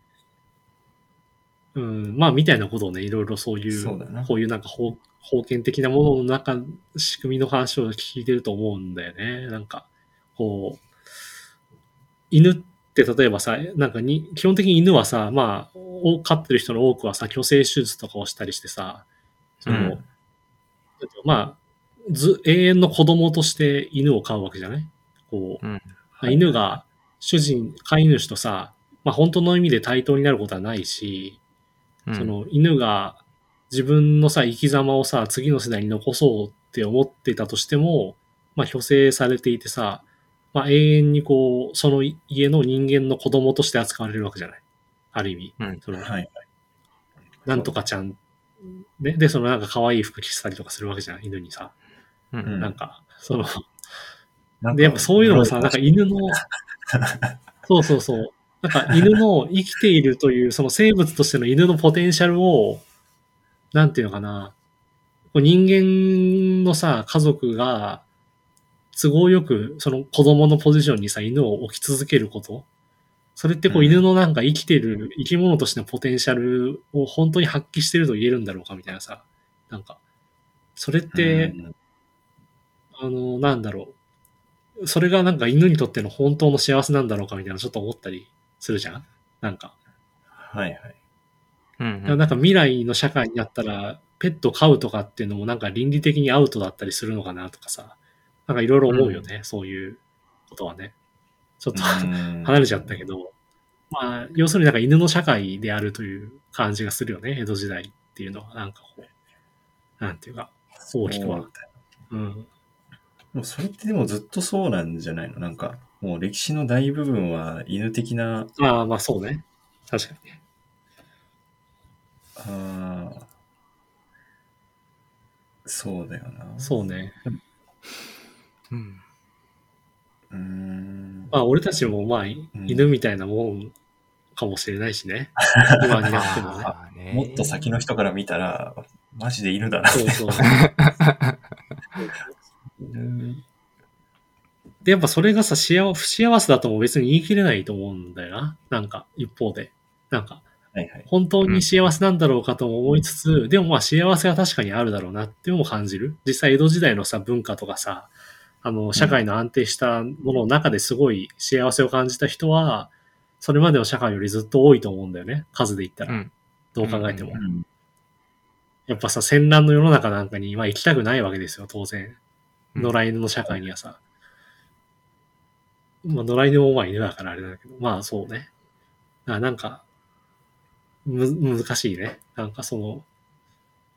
うん、まあみたいなことをね、いろいろそういう、そうこういうなんか法封建的なものの中、仕組みの話を聞いてると思うんだよね。なんか、こう、犬って例えばさ、なんかに、基本的に犬はさ、まあ、を飼ってる人の多くはさ、虚勢手術とかをしたりしてさ、その、うん。まあ、ず、永遠の子供として犬を飼うわけじゃない？こう、うん。まあ犬が主人、飼い主とさ、まあ本当の意味で対等になることはないし、うんそ、の犬が自分のさ、生き様をさ、次の世代に残そうって思ってたとしても、まあ、虚勢されていてさ、まあ、永遠にこう、その家の人間の子供として扱われるわけじゃない？ある意味。うんそのはい。なんとかちゃん、ね、で、そのなんか可愛い服着せたりとかするわけじゃん、犬にさ。う。うんんなんか、その、で、やっぱそういうのもさ、なんか犬の、<laughs> そうそうそう。なんか犬の生きているという、その生物としての犬のポテンシャルを、なんていうのかな。人間のさ、家族が、都合よく、その子供のポジションにさ、犬を置き続けること。それってこう、うん犬のなんか生きてる、生き物としてのポテンシャルを本当に発揮してると言えるんだろうかみたいなさ。なんか、それって、うんあの、なんだろう。それがなんか犬にとっての本当の幸せなんだろうかみたいなちょっと思ったりするじゃん？なんか。はいはい。うんなんか未来の社会になったら、ペット飼うとかっていうのもなんか倫理的にアウトだったりするのかなとかさ。なんかいろいろ思うよね、そういうことはね。ちょっとうん離れちゃったけど。まあ、要するになんか犬の社会であるという感じがするよね、江戸時代っていうのは。なんかこう、なんていうか、大きくは。うん。でもそれってでもずっとそうなんじゃないの？なんか、もう歴史の大部分は犬的な、まあまあそうね。確かにね。あーそうだよな。そうね。うん。うーん。まあ、俺たちもまあ、ん犬みたいなもんかもしれないしね。<laughs> 今になってもねもっと先の人から見たら、マジで犬だな。そうそう。<laughs> 犬で、やっぱそれがさ、幸不幸せだとも別に言い切れないと思うんだよな。なんか、一方で。なんか、はいはい。本当に幸せなんだろうかとも思いつつ、でもまあ幸せは確かにあるだろうなっていうのも感じる。実際江戸時代のさ、文化とかさ、あの、社会の安定したものの中ですごい幸せを感じた人は、それまでの社会よりずっと多いと思うんだよね。数で言ったら。うん。どう考えても。うんやっぱさ、戦乱の世の中なんかに、まあ行きたくないわけですよ、当然。うん野良犬の社会にはさ。まあ野良犬もまあ犬だからあれだけど、まあそうね。あなんか、む、難しいね。なんかその、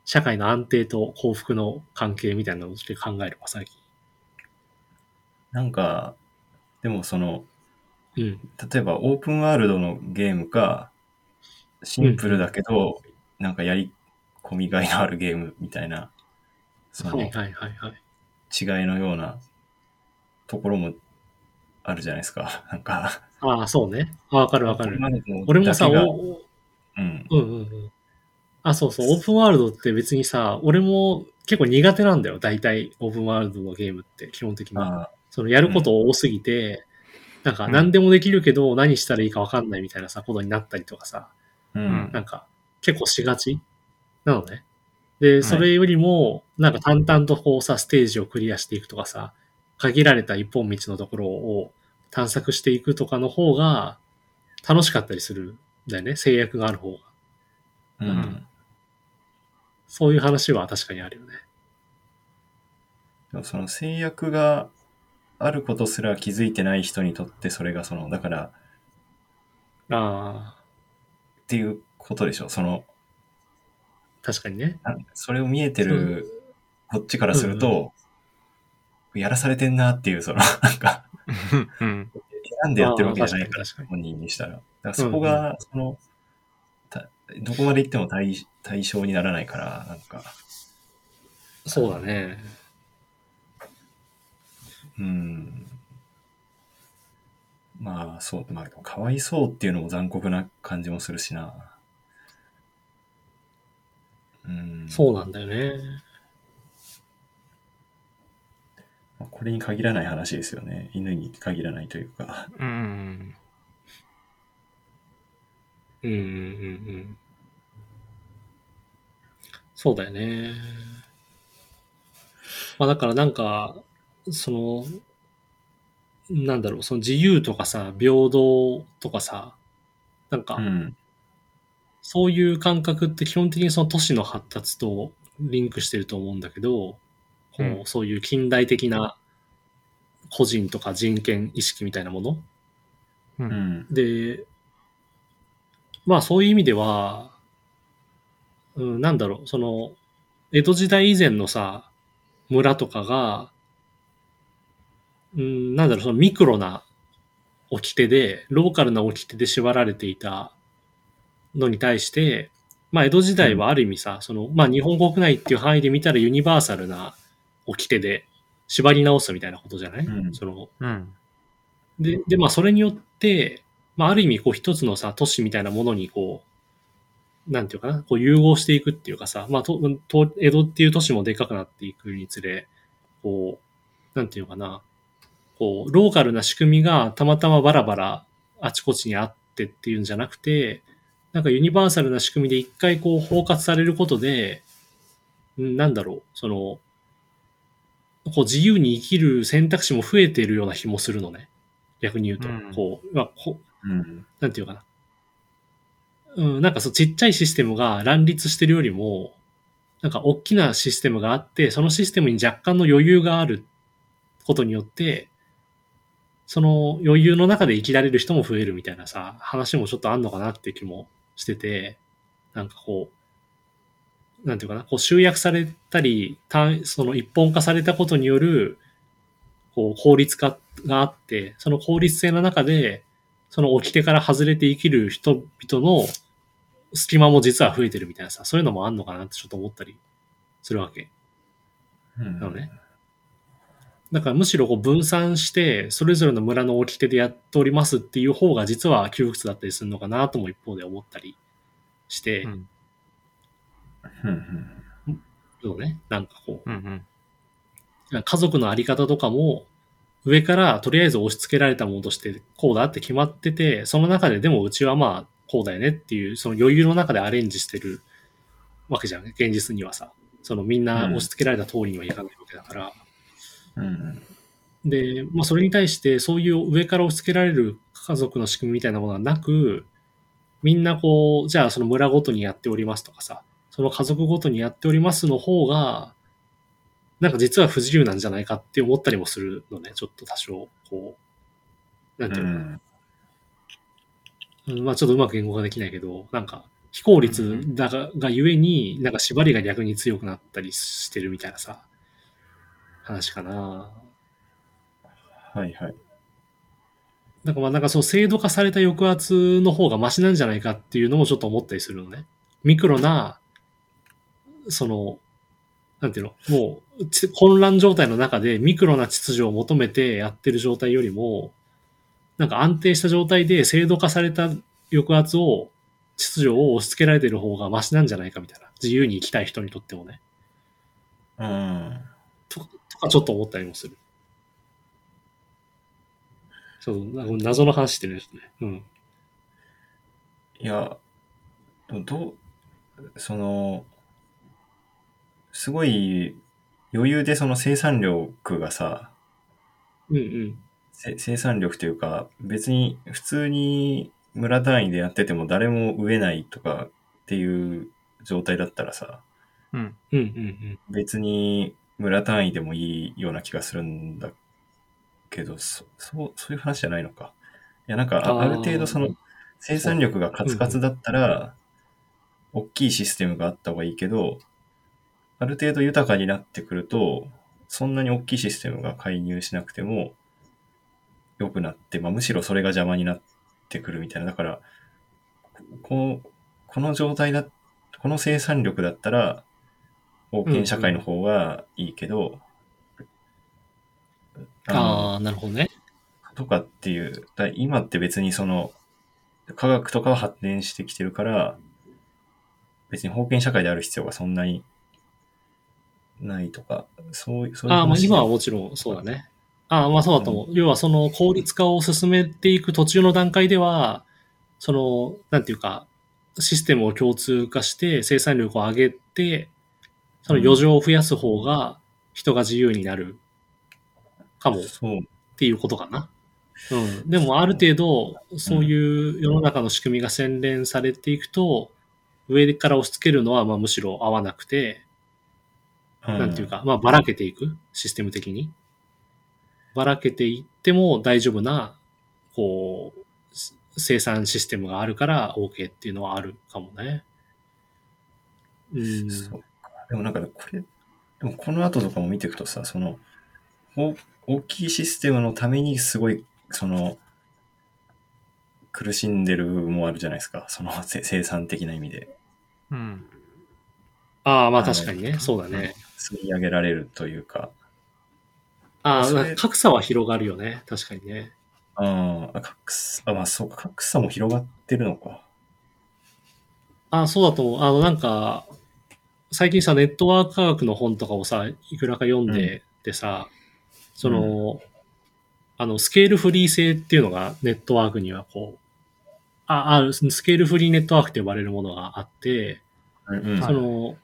社会の安定と幸福の関係みたいなのを考えれば最近。なんか、でもその、うん。例えばオープンワールドのゲームか、シンプルだけど、なんかやり込みがいのあるゲームみたいな、その違はいはいはいはい。いのようなところもあるじゃないですか。<laughs> なんか、ああ、そうね。あわかるわかる。俺もさ、おおうん。うんうんうん。あ、そうそう、オープンワールドって別にさ、俺も結構苦手なんだよ。大体、オープンワールドのゲームって、基本的に。あその、やること多すぎて、なんか、うん何でもできるけど、何したらいいかわかんないみたいなさ、ことになったりとかさ、ううんん。なんか、結構しがちなのね。で、それよりも、なんか淡々とこうさ、ステージをクリアしていくとかさ、限られた一本道のところを探索していくとかの方が、楽しかったりするんだよね。制約がある方が。うん。そういう話は確かにあるよね。でもその制約があることすら気づいてない人にとってそれがその、だからああ、っていうことでしょ。その、確かにね。それを見えてるこっちからすると、やらされてんなっていう、その、なんか、うん。選んでやってるわけじゃないから本人にしたら。だからそこが、その、たどこまで行っても対対象にならないから、なん。か、そうだね。うん。まあ、そう、まあ、かわいそうっていうのも残酷な感じもするしな。うん。そうなんだよね。まあこれに限らない話ですよね。犬に限らないというか。うん。うんうんうんうん。そうだよね。まあだからなんか、その、なんだろう、その自由とかさ、平等とかさ、なんかう、ん。そういう感覚って基本的にその都市の発達とリンクしてると思うんだけど、こううんそういう近代的な個人とか人権意識みたいなもの？う。うんん。で、まあそういう意味では、うん、なんだろう、その、江戸時代以前のさ、村とかが、うん、なんだろう、そのミクロな掟で、ローカルな掟で縛られていたのに対して、まあ江戸時代はある意味さ、その、まあ日本国内っていう範囲で見たらユニバーサルな掟で縛り直すみたいなことじゃない、うん。その、うん。で、で、まあ、それによって、まあ、ある意味、こう、一つのさ、都市みたいなものに、こう、なんていうかな、こう、融合していくっていうかさ、まあ、と、と江戸っていう都市もでかくなっていくにつれ、こう、なんていうのかな、こう、ローカルな仕組みがたまたまバラバラあちこちにあってっていうんじゃなくて、なんかユニバーサルな仕組みで一回こう包括されることで、んなんだろう、その、こう自由に生きる選択肢も増えているような気もするのね。逆に言うと、うんこう、まあ、こうん。なんていうかな。うん、なんかそう、ちっちゃいシステムが乱立してるよりも、なんか大きなシステムがあって、そのシステムに若干の余裕があることによって、その余裕の中で生きられる人も増えるみたいなさ、話もちょっとあんのかなっていう気もしてて、なんかこう、なんていうかな、こう集約されたり、単その一本化されたことによる、こう効率化があって、その効率性の中で、その掟から外れて生きる人々の隙間も実は増えてるみたいなさ、そういうのもあんのかなってちょっと思ったりするわけ。うんなのね。だからむしろこう分散して、それぞれの村の掟でやっておりますっていう方が実は窮屈だったりするのかなとも一方で思ったりして、うん。うん。そうね、なんかこう、うん。家族のあり方とかも、上からとりあえず押し付けられたものとしてこうだって決まってて、その中ででもうちはまあこうだよねっていう、その余裕の中でアレンジしてるわけじゃん。現実にはさ。そのみんな押し付けられた通りにはいかないわけだから。うん。で、まあそれに対してそういう上から押し付けられる家族の仕組みみたいなものはなく、みんなこう、じゃあその村ごとにやっておりますとかさ、その家族ごとにやっておりますの方が、なんか実は不自由なんじゃないかって思ったりもするのね、ちょっと多少、こう、なんていうの、うん。うんまあちょっとうまく言語化できないけど、なんか非効率だが,、がゆえに、なんか縛りが逆に強くなったりしてるみたいなさ、話かな。はいはい。なんかまあなんかそう制度化された抑圧の方がマシなんじゃないかっていうのもちょっと思ったりするのね。ミクロな、その、なんていうの、もうち混乱状態の中でミクロな秩序を求めてやってる状態よりも、なんか安定した状態で制度化された抑圧を、秩序を押し付けられてる方がマシなんじゃないかみたいな。自由に生きたい人にとってもね。うん。ととかちょっと思ったりもする。そう、なんか謎の話してるんですね。うん。いや、どどう、その、すごい余裕でその生産力がさ、うんうん。せ生産力というか、別に普通に村単位でやってても誰も植えないとかっていう状態だったらさ、うん。うんうん別に村単位でもいいような気がするんだけど、そそう、そういう話じゃないのか。いや、なんか、ある程度その生産力がカツカツだったら、大きいシステムがあった方がいいけど、ある程度豊かになってくると、そんなに大きいシステムが介入しなくても、良くなって、まあ、むしろそれが邪魔になってくるみたいな。だから、こうこの状態だ、この生産力だったら、封建社会の方がいいけど、あのああ、なるほどね。とかっていう、だ今って別にその、科学とかは発展してきてるから、別に封建社会である必要がそんなにないとか、そういう、そういうああ、まあ今はもちろんそうだね。ああ、まあそうだと思う。要はその効率化を進めていく途中の段階では、その、なんていうか、システムを共通化して生産力を上げて、その余剰を増やす方が人が自由になるかもっていうことかな。うん。でもある程度、そういう世の中の仕組みが洗練されていくと、上から押し付けるのはまあむしろ合わなくて、なんていうか、まあ、ばらけていく、システム的に。ばらけていっても大丈夫な、こう、す生産システムがあるから OK っていうのはあるかもね。うん。そうか。でもなんかこれ、でもこの後とかも見ていくとさ、その、お大きいシステムのためにすごい、その、苦しんでる部分もあるじゃないですか。そのせ生産的な意味で。うん。ああ、まあ確かにね。そうだね。吸い上げられるというか。あそれあ、格差は広がるよね。確かにね。ああ、格差、あ、まあそうか、格差も広がってるのか。ああ、そうだと思う。あの、なんか、最近さ、ネットワーク科学の本とかをさ、いくらか読んでてさ、その、あの、スケールフリー性っていうのがネットワークにはこう、あ、ある、スケールフリーネットワークと呼ばれるものがあって、うんうん。その、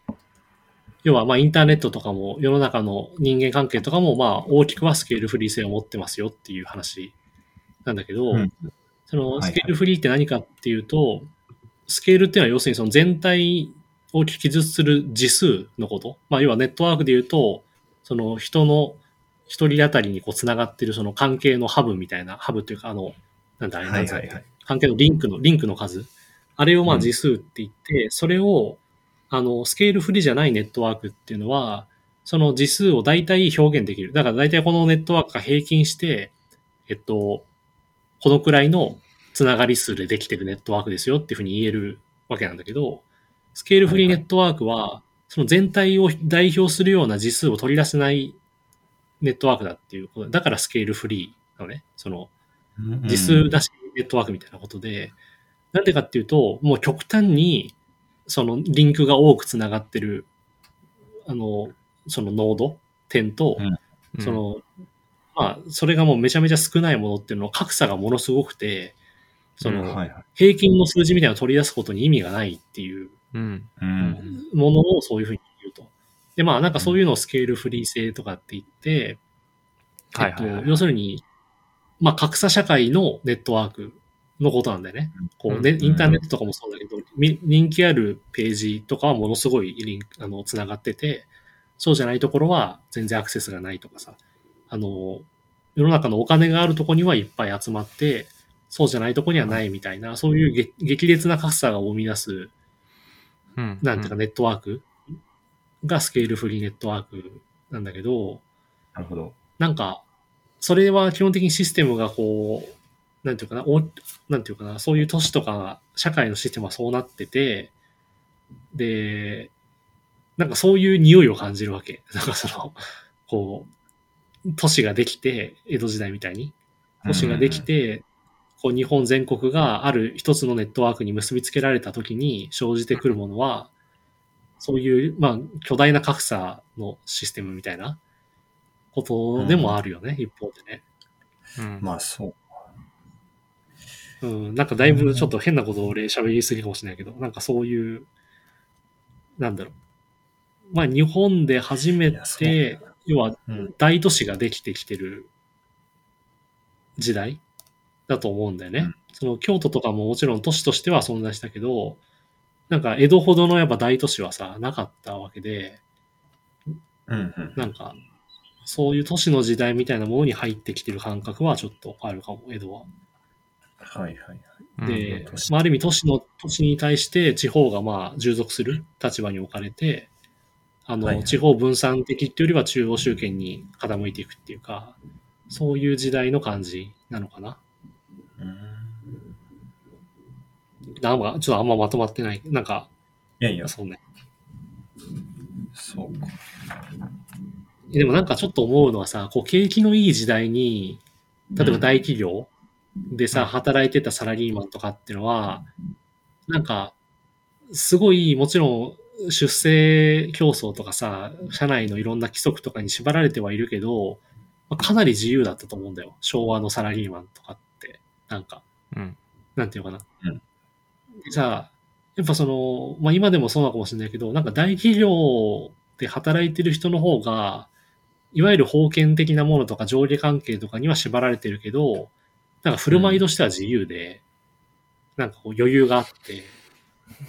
要はまあインターネットとかも世の中の人間関係とかもまあ大きくはスケールフリー性を持ってますよっていう話なんだけど、うん。そのはい。スケールフリーって何かっていうと、スケールっていうのは要するにその全体を記述する次数のこと。まあ要はネットワークで言うと、その人の一人当たりにこう繋がってるその関係のハブみたいな、ハブっていうかあの、なんだあれなんはいはいはい。関係のリンクの、リンクの数。あれをまあうん次数って言って、それを、あの、スケールフリーじゃないネットワークっていうのは、その次数を大体表現できる。だから大体このネットワークが平均して、えっと、このくらいのつながり数でできてるネットワークですよっていうふうに言えるわけなんだけど、スケールフリーネットワークは、その全体を代表するような次数を取り出せないネットワークだっていうこと。だからスケールフリーなのね。その、実数だしネットワークみたいなことで、なんでかっていうと、もう極端に、そのリンクが多くつながってる、あの、そのノード、点と、うんその、まあ、それがもうめちゃめちゃ少ないものっていうのは格差がものすごくて、その。平均の数字みたいなのを取り出すことに意味がないっていううん。うん。ものをそういうふうに言うと。で、まあなんかそういうのをスケールフリー性とかって言って、えっとはいはいはい、要するに、まあ格差社会のネットワークのことなんだよね。こうね、うんインターネットとかもそうだけど、み人気あるページとかはものすごいリンク、あの、つながってて、そうじゃないところは全然アクセスがないとかさ、あの、世の中のお金があるところにはいっぱい集まって、そうじゃないところにはないみたいな、そういう激激烈な格差が生み出すうん。なんていうかネットワーク？がスケールフリーネットワークなんだけど、なるほど。なんか、それは基本的にシステムがこう、なんていうかな、おなんていうかな、そういう都市とか社会のシステムはそうなってて、で、なんかそういう匂いを感じるわけ。<laughs> なんかその、こう、都市ができて、江戸時代みたいに、都市ができて、こう日本全国がある一つのネットワークに結びつけられた時に生じてくるものは、そういう、まあ、巨大な格差のシステムみたいなことでもあるよね、一方でね。うん。まあそう。うん、なんかだいぶちょっと変なことを俺喋りすぎかもしれないけど、なんかそういう、なんだろう。まあ日本で初めて、要はうん。大都市ができてきてる時代だと思うんだよね。うんその京都とかももちろん都市としては存在したけど、なんか江戸ほどのやっぱ大都市はさ、なかったわけで、うんうん。なんか、そういう都市の時代みたいなものに入ってきてる感覚はちょっとあるかも、江戸は。はいはいはい。うんまあ、ある意味都市の、都市に対して地方がまあ従属する立場に置かれて、あの、はいはい地方分散的っていうよりは中央集権に傾いていくっていうか、そういう時代の感じなのかなうんなんか、ちょっとあんままとまってない。なんか、いやいや、そうね。そうか。でもなんかちょっと思うのはさ、こう景気のいい時代に、例えば大企業でさ、うん働いてたサラリーマンとかっていうのは、なんか、すごい、もちろん、出世競争とかさ、社内のいろんな規則とかに縛られてはいるけど、まあかなり自由だったと思うんだよ。昭和のサラリーマンとかって。なんか、うん。なんていうのかな。うんでさ、やっぱその、まあ今でもそうなのかもしれないけど、なんか大企業で働いてる人の方が、いわゆる封建的なものとか上下関係とかには縛られてるけど、なんか振る舞いとしては自由で、なんかこう余裕があって、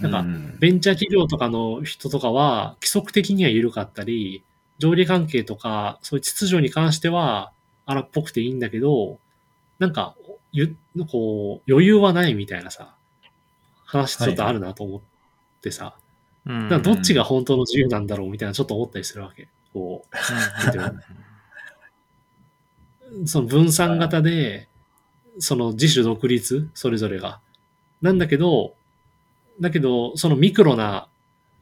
なんかうんベンチャー企業とかの人とかは規則的には緩かったり、上下関係とか、そういう秩序に関しては荒っぽくていいんだけど、なんか、ゆこう、余裕はないみたいなさ、話ちょっとあるなと思ってさ、うんなんかどっちが本当の自由なんだろうみたいなちょっと思ったりするわけ。こう、その分散型で、その自主独立、それぞれが。なんだけど、だけど、そのミクロな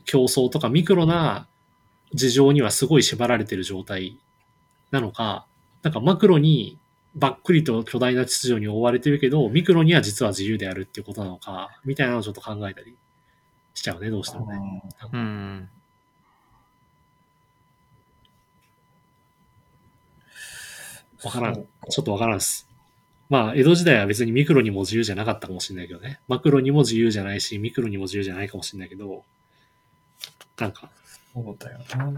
競争とかミクロな事情にはすごい縛られてる状態なのか、なんかマクロにばっくりと巨大な秩序に覆われてるけど、ミクロには実は自由であるっていうことなのか、みたいなのをちょっと考えたりしちゃうね、どうしてもね。うん。わからんちょっとわからんです。まあ、江戸時代は別にミクロにも自由じゃなかったかもしれないけどね。マクロにも自由じゃないし、ミクロにも自由じゃないかもしれないけど、なんか、そうだよな。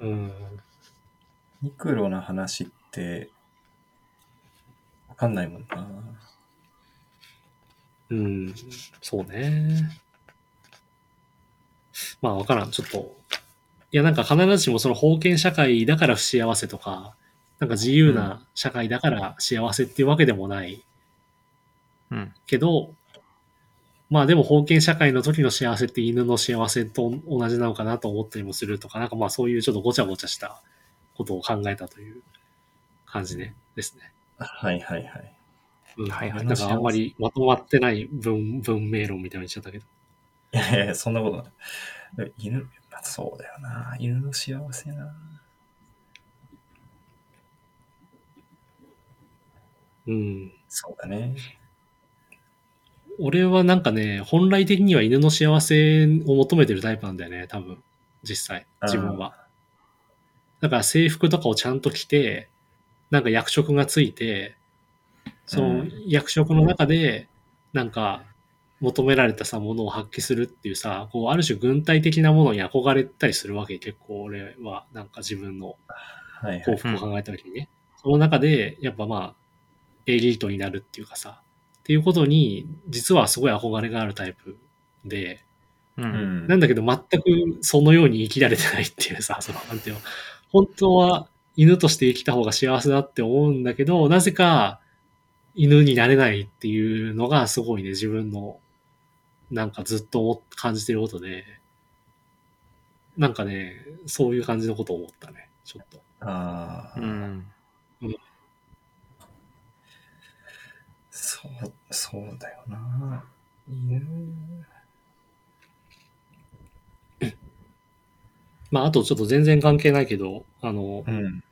うん、ミクロな話って、わかんないもんな。うん、そうね。まあ、わからん。ちょっと、いや、なんか必ずしもその封建社会だから不幸せとか、なんか自由な社会だから幸せっていうわけでもないうん。けど、まあでも封建社会の時の幸せって犬の幸せと同じなのかなと思ったりもするとか、なんかまあそういうちょっとごちゃごちゃしたことを考えたという感じね、ですね。はいはいはい。うん、はいはいなんかあんまりまとまってない文文明論みたいに言っちゃったけど。いやいや、そんなことない。犬、そうだよな。犬の幸せな。うん。そうだね。俺はなんかね、本来的には犬の幸せを求めてるタイプなんだよね、多分。実際、自分は。だから制服とかをちゃんと着て、なんか役職がついて、そのうん役職の中で、なんか求められたさ、ものを発揮するっていうさ、こう、ある種軍隊的なものに憧れたりするわけ、結構俺は、なんか自分の。幸福を考えたときにね。その中で、やっぱまあ、エリートになるっていうかさ、っていうことに、実はすごい憧れがあるタイプで、う。うんん。なんだけど全くそのように生きられてないっていうさ、その、なんていうの、本当は犬として生きた方が幸せだって思うんだけど、なぜか犬になれないっていうのがすごいね、自分の、なんかずっと感じてることで、なんかね、そういう感じのことを思ったね、ちょっと。ああ、うん。そう、そうだよな。犬。まあ、あとちょっと全然関係ないけど、あの、うん。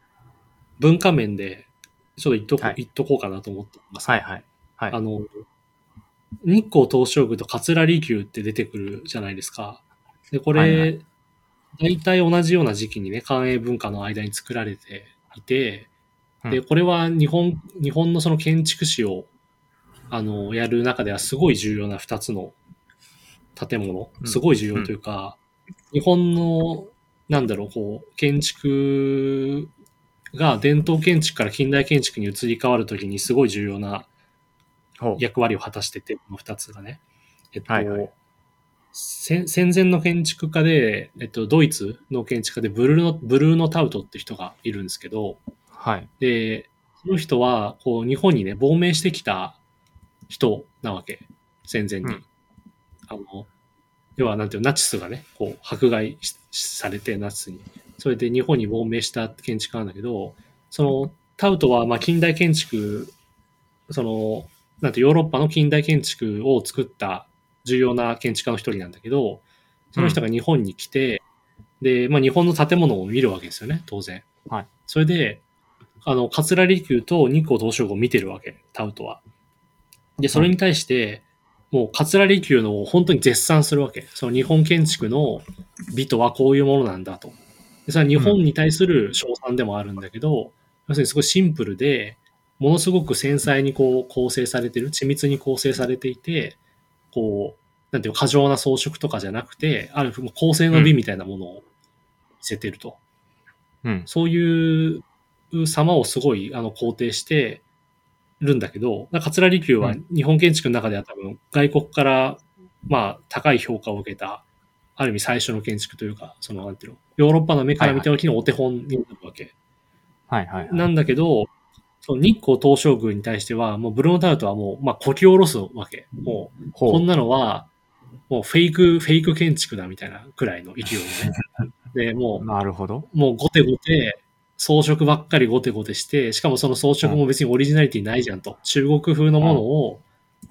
文化面で、ちょっと言っとこ、はい言っとこうかなと思ってます。はいはい。はい。あの、日光東照宮と桂離宮って出てくるじゃないですか。で、これ、はいはい大体同じような時期にね、官営文化の間に作られていて、で、うんこれは日本、日本のその建築士を、あの、やる中ではすごい重要な二つの建物、うんすごい重要というか、日本の、なんだろう、こう、建築が伝統建築から近代建築に移り変わるときにすごい重要な役割を果たしてて、この二つがね。えっと、はいはい戦戦前の建築家で、えっと、ドイツの建築家でブルーノ、ブルーノ・タウトって人がいるんですけど、はい。で、その人は、こう、日本にね、亡命してきた人なわけ。戦前に。うんあの、要は、なんていうのナチスがね、こう、迫害しされて、ナチスに。それで日本に亡命した建築家なんだけど、その、タウトは、まあ、近代建築その、なんてヨーロッパの近代建築を作った重要な建築家の一人なんだけど、その人が日本に来て、で、まあ日本の建物を見るわけですよね、当然。はい。それで、あの、桂離宮と日光東照宮を見てるわけ、タウトは。で、それに対して、もう桂離宮の本当に絶賛するわけ。その日本建築の美とはこういうものなんだと。でそれは日本に対する称賛でもあるんだけど、要するにすごいシンプルで、ものすごく繊細にこう構成されてる、緻密に構成されていて、こう、なんていうの過剰な装飾とかじゃなくて、ある種構成の美みたいなものを見せてると。うん。そういう様をすごいあの肯定してるんだけど、桂離宮はうん日本建築の中では多分外国からまあ高い評価を受けた、ある意味最初の建築というか、そのなんていうの、ヨーロッパの目から見た時のお手本になるわけ。はいはい、はい。なんだけど、その日光東照宮に対しては、もうブルーノタウトはもう、まあ、こき下ろすわけ。もう、こんなのは、もうフェイク、フェイク建築だみたいなくらいの勢いで、<laughs> で、もう、なるほど。もうゴテゴテ、装飾ばっかりゴテゴテして、しかもその装飾も別にオリジナリティないじゃんと。中国風のものを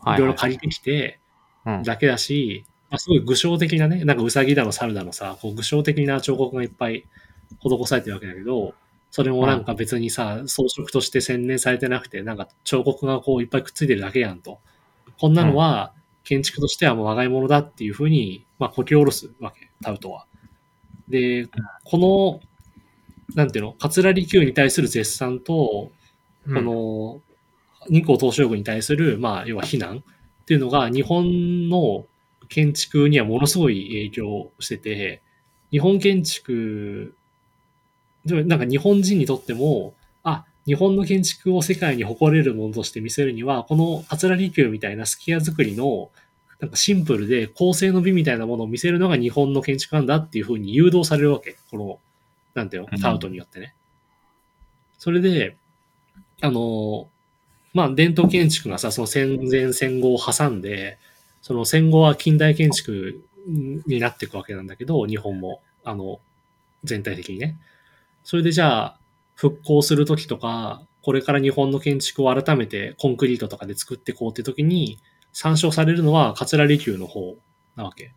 いろいろ借りてきてうん。だけだし、まあ、すごい具象的なね、なんかウサギだの猿だのさ、こう具象的な彫刻がいっぱい施されてるわけだけど、それもなんか別にさ、装飾として洗練されてなくて、なんか彫刻がこういっぱいくっついてるだけやんと。こんなのは建築としてはもう我が物だっていうふうに、まあ、こき下ろすわけ、タウトは。で、この、なんていうの、桂離宮に対する絶賛と、うんこの、日光東照宮に対する、まあ、要は非難っていうのが、日本の建築にはものすごい影響してて、日本建築、でもなんか日本人にとっても、あ、日本の建築を世界に誇れるものとして見せるには、この桂離宮みたいなスキヤ作りの、なんかシンプルで構成の美みたいなものを見せるのが日本の建築なんだっていうふうに誘導されるわけ。この、なんていうの、うんタウトによってね。それで、あの、まあ、伝統建築がさ、その戦前戦後を挟んで、その戦後は近代建築になっていくわけなんだけど、日本も、あの、全体的にね。それでじゃあ、復興するときとか、これから日本の建築を改めてコンクリートとかで作っていこうってときに、参照されるのは桂離宮の方なわけ。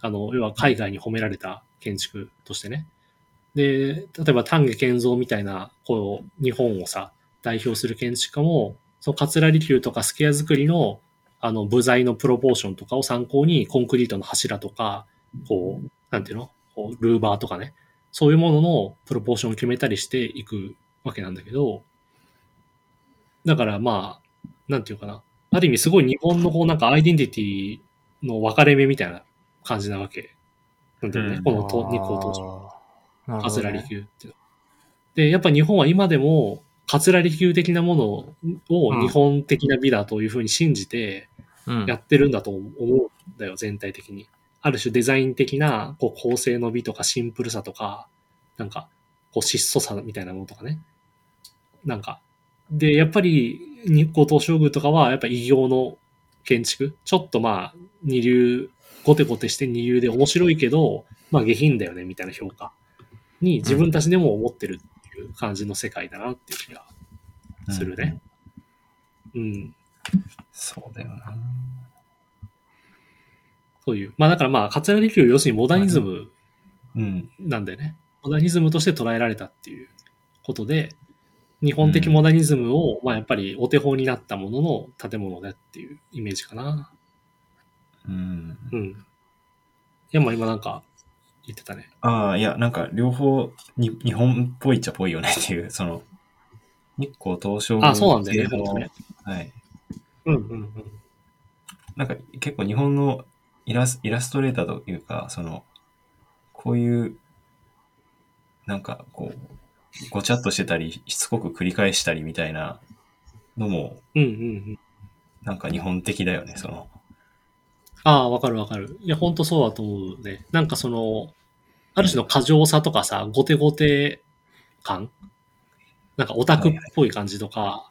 あの、要は海外に褒められた建築としてね。で、例えば丹下健三みたいな、こう、日本をさ、代表する建築家も、その桂離宮とかスケア作りの、あの、部材のプロポーションとかを参考に、コンクリートの柱とか、こう、なんていうの？こうルーバーとかね。そういうもののプロポーションを決めたりしていくわけなんだけど、だからまあ、なんていうかな。ある意味すごい日本のこうなんかアイデンティティの分かれ目みたいな感じなわけ。なんていうのね、うんこのと日光東照あーなるほど桂ね離宮っていうの。で、やっぱ日本は今でも、桂離宮的なものを日本的な美だというふうに信じてうんやってるんだと思うんだよ、全体的に。ある種デザイン的なこう構成の美とかシンプルさとか、なんか、こう質素さみたいなものとかね。なんか。で、やっぱり日光東照宮とかはやっぱ異形の建築。ちょっとまあ、二流、ゴテゴテして二流で面白いけど、まあ下品だよね、みたいな評価に自分たちでも思ってるっていう感じの世界だなっていう気がするね。うん。そうだよな。そういう。まあだからまあ、桂離宮要するにモダニズムうん。なんだよね。モダニズムとして捉えられたっていうことで、日本的モダニズムを、まあやっぱりお手本になったものの建物だっていうイメージかな。うん。うん。いや、まあ今なんか言ってたね。ああ、いや、なんか両方に日本っぽいっちゃぽいよねっていう、その、日光東照宮あ、そうなんだよね、ね。はい。うんうんうん。なんか結構日本のイラスイラストレーターというか、その、こういう、なんかこう、ごちゃっとしてたり、しつこく繰り返したりみたいなのも、うんうんうん。なんか日本的だよね、その。ああ、わかるわかる。いや、ほんとそうだと思うね。なんかその、ある種の過剰さとかさ、ゴテゴテ感？なんかオタクっぽい感じとか、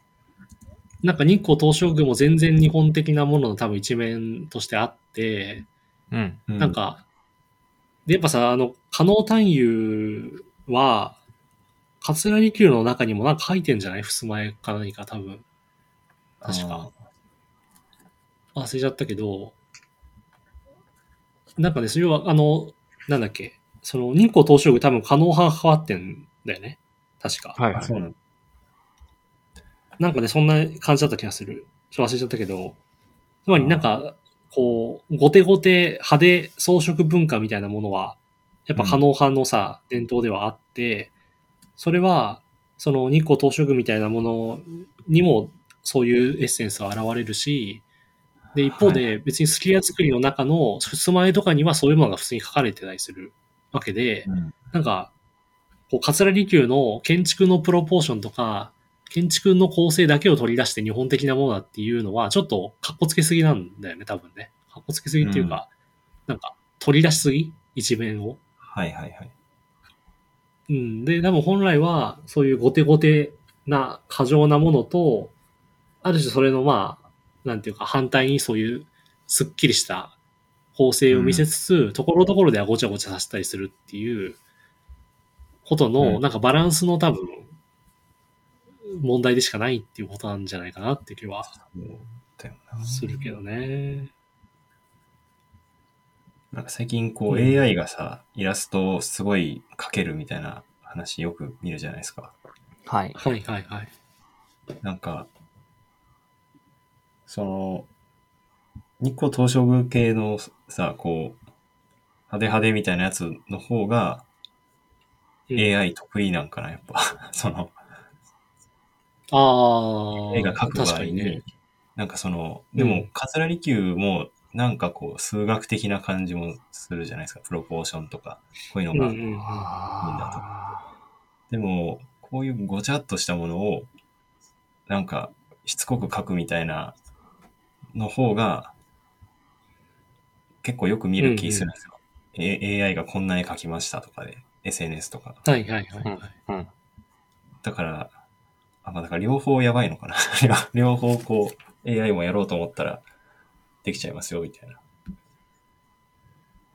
なんか日光東照宮も全然日本的なものの多分一面としてあって、うん。うなん、か、で、やっぱさ、あの、加納探幽は、桂離宮の中にもなんか書いてんじゃない？襖絵か何か多分。確か。忘れちゃったけど、なんかね、それは、あの、なんだっけ、その、日光東照宮多分、可能派が変わってんだよね。確か。はいあ、そうなの。なんかね、そんな感じだった気がする。ちょっと忘れちゃったけど、つまりなんか、こう、ゴテゴテ派手装飾文化みたいなものは、やっぱ可能派のさ、伝統ではあって、それは、その日光東照宮みたいなものにもそういうエッセンスは現れるし、で、一方で別にスキリア作りの中の襖絵とかにはそういうものが普通に書かれてたりするわけで、うんなんか、こう、桂離宮の建築のプロポーションとか、建築の構成だけを取り出して日本的なものだっていうのは、ちょっとカッコつけすぎなんだよね、多分ね。カッコつけすぎっていうか、なんか、取り出しすぎ？一面を。はいはいはい。うん。で、多分本来は、そういうゴテゴテな過剰なものと、ある種それのまあ、なんていうか反対にそういうスッキリした構成を見せつつ、ところどころではごちゃごちゃさせたりするっていうことの、うんなんかバランスの多分、問題でしかないっていうことなんじゃないかなっていう気は。するけどね。なんか最近こううん AI がさ、イラストをすごい描けるみたいな話よく見るじゃないですか。はい。はいはいはい。なんか、その、日光東照宮系のさ、こう、派手派手みたいなやつの方がうん AI 得意なんかな、やっぱ。<laughs> その、ああ、絵が描く場合に、確かにね。なんかその、うんでも、桂離宮も、なんかこう、数学的な感じもするじゃないですか。プロポーションとか、こういうのが。うんうんうん。でも、こういうごちゃっとしたものを、なんか、しつこく描くみたいなの方が、結構よく見る気するんですよ。A- AI がこんな絵描きましたとかで、SNS とか。はいはいはい。うん。うん。だから、あ、まあだから両方やばいのかな。<laughs> 両方こう、AI もやろうと思ったら、できちゃいますよ、みたいな。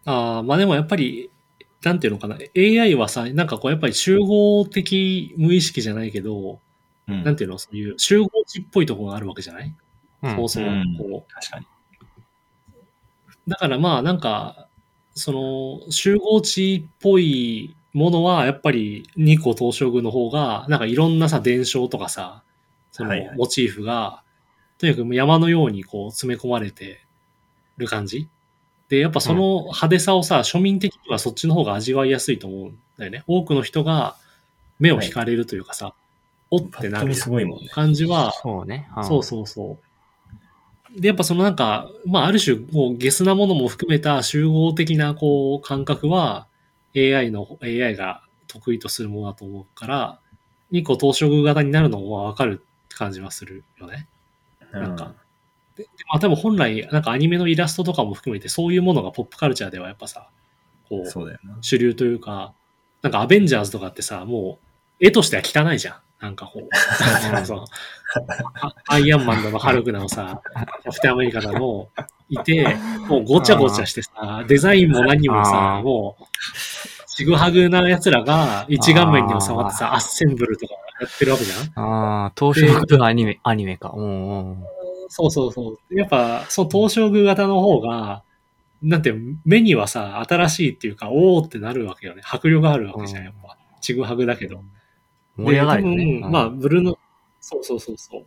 ああ、まあでもやっぱり、なんていうのかな。AI はさ、なんかこうやっぱり集合的無意識じゃないけど、うん。なんていうの、そういう集合値っぽいところがあるわけじゃない、うんそうそう。うんこ確かに。うだからまあなんか、その集合値っぽいものはやっぱり日光東照宮の方が、なんかいろんなさ、伝承とかさ、そのはいはいモチーフが、とにかく山のようにこう詰め込まれてる感じ。で、やっぱその派手さをさ、庶民的にはそっちの方が味わいやすいと思うんだよね。多くの人が目を惹かれるというかさ、おっパッと見てなるすごいもんね。感じは、そうね。んそうそうそう。で、やっぱそのなんか、まあある種、こう、ゲスなものも含めた集合的な、こう、感覚は、AI の、AI が得意とするものだと思うから、日光東照宮型になるのもわかる感じはするよね。なんかで、でまあ多分本来、なんかアニメのイラストとかも含めて、そういうものがポップカルチャーではやっぱさ、こう。主流というか、なんかアベンジャーズとかってさ、もう、絵としては汚いじゃん。なんかこう、そのあアイアンマンだの、ハルクだのさ、キャプテンアメリカだの、いて、もうごちゃごちゃしてさ、デザインも何もあさ、ーもう、ちぐはぐな奴らが一画面に収まってさ、アッセンブルとかやってるわけじゃんああ、東照宮のアニメ、アニメか。うんうん。そうそうそう。やっぱ、その東照宮型の方が、なんて、目にはさ、新しいっていうか、おーってなるわけよね。迫力があるわけじゃん、やっぱ。ちぐはぐだけど。盛り上がるまあ、ブルーの、そうそうそうそう。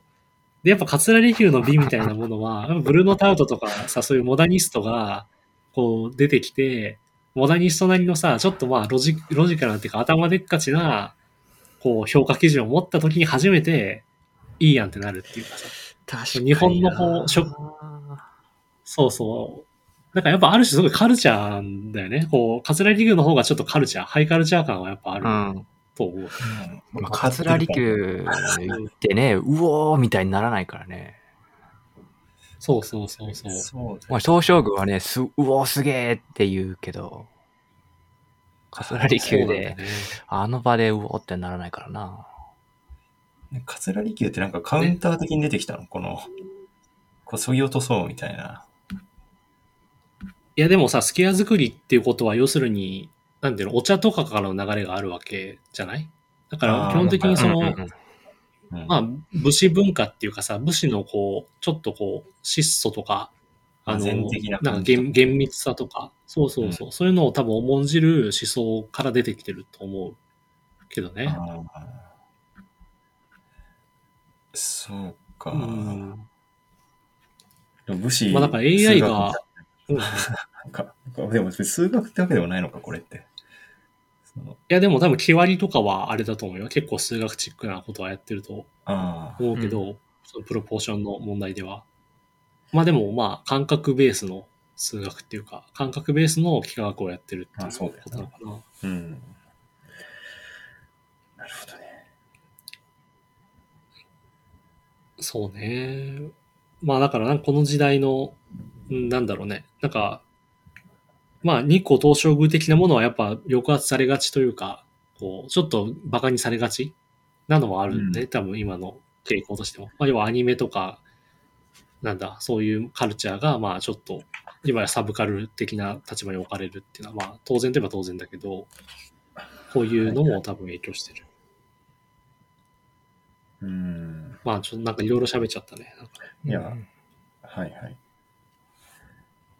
で、やっぱ、桂離宮の美みたいなものは、ブルーノタウトとかさ、そういうモダニストが、こう、出てきて、モダニストなりのさ、ちょっとまあ、ロジ、ロジカルなっていうか、頭でっかちな、こう、評価基準を持った時に初めて、いいやんってなるっていうかさ。確かにな日本のこう食そうそう。なんかやっぱある種すごいカルチャーだよね。こう、桂離宮の方がちょっとカルチャー、ハイカルチャー感はやっぱあるうん。と思う。まあ、桂離宮ってね、うおーみたいにならないからね。そうそうそうそう。そうだまあ、東照宮はね、す、うおーすげーって言うけど、桂離宮で、ね。あの場でうおーってならないからな。ね桂離宮ってなんかカウンター的に出てきたの？この、こそぎ落とそうみたいな。いやでもさ、スケア作りっていうことは要するに、なんていうの、お茶とかからの流れがあるわけじゃない？だから基本的にその、うんうんうんうんまあ、武士文化っていうかさ、武士のこう、ちょっとこう、質素とか、あの、ななんか厳厳密さとか、そうそうそう、そういうのを多分重んじる思想から出てきてると思うけどね。そうか。うん。武士。まあだから AI がうん <laughs> いなんか、でも数学ってわけでもないのか、これって。そのや、でも多分、木割りとかはあれだと思うよ。結構数学チックなことはやってると思うけど、そのプロポーションの問題では。まあでも、まあ、感覚ベースの数学っていうか、感覚ベースの幾何学をやってるっていうことなのかな。うん。なるほどね。そうね。まあだからなんかこの時代の、うんなんだろうね。なんか、まあ日光東照宮的なものはやっぱ抑圧されがちというか、こう、ちょっと馬鹿にされがちなのはあるんで、う多分今の傾向としても。まあ要はアニメとか、なんだ、そういうカルチャーがまあちょっと、今やサブカル的な立場に置かれるっていうのはまあ当然といえば当然だけど、こういうのも多分影響してる。うん。まあちょっとなんかいろいろ喋っちゃったね。なんかいやうんはいはい。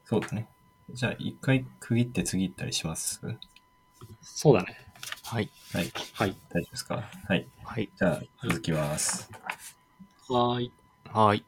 そうだね。じゃあ、一回区切って次行ったりします？はい。そうだね。はい。はい。大丈夫ですか？はい。はい。じゃあ、続きます。はーい。はい。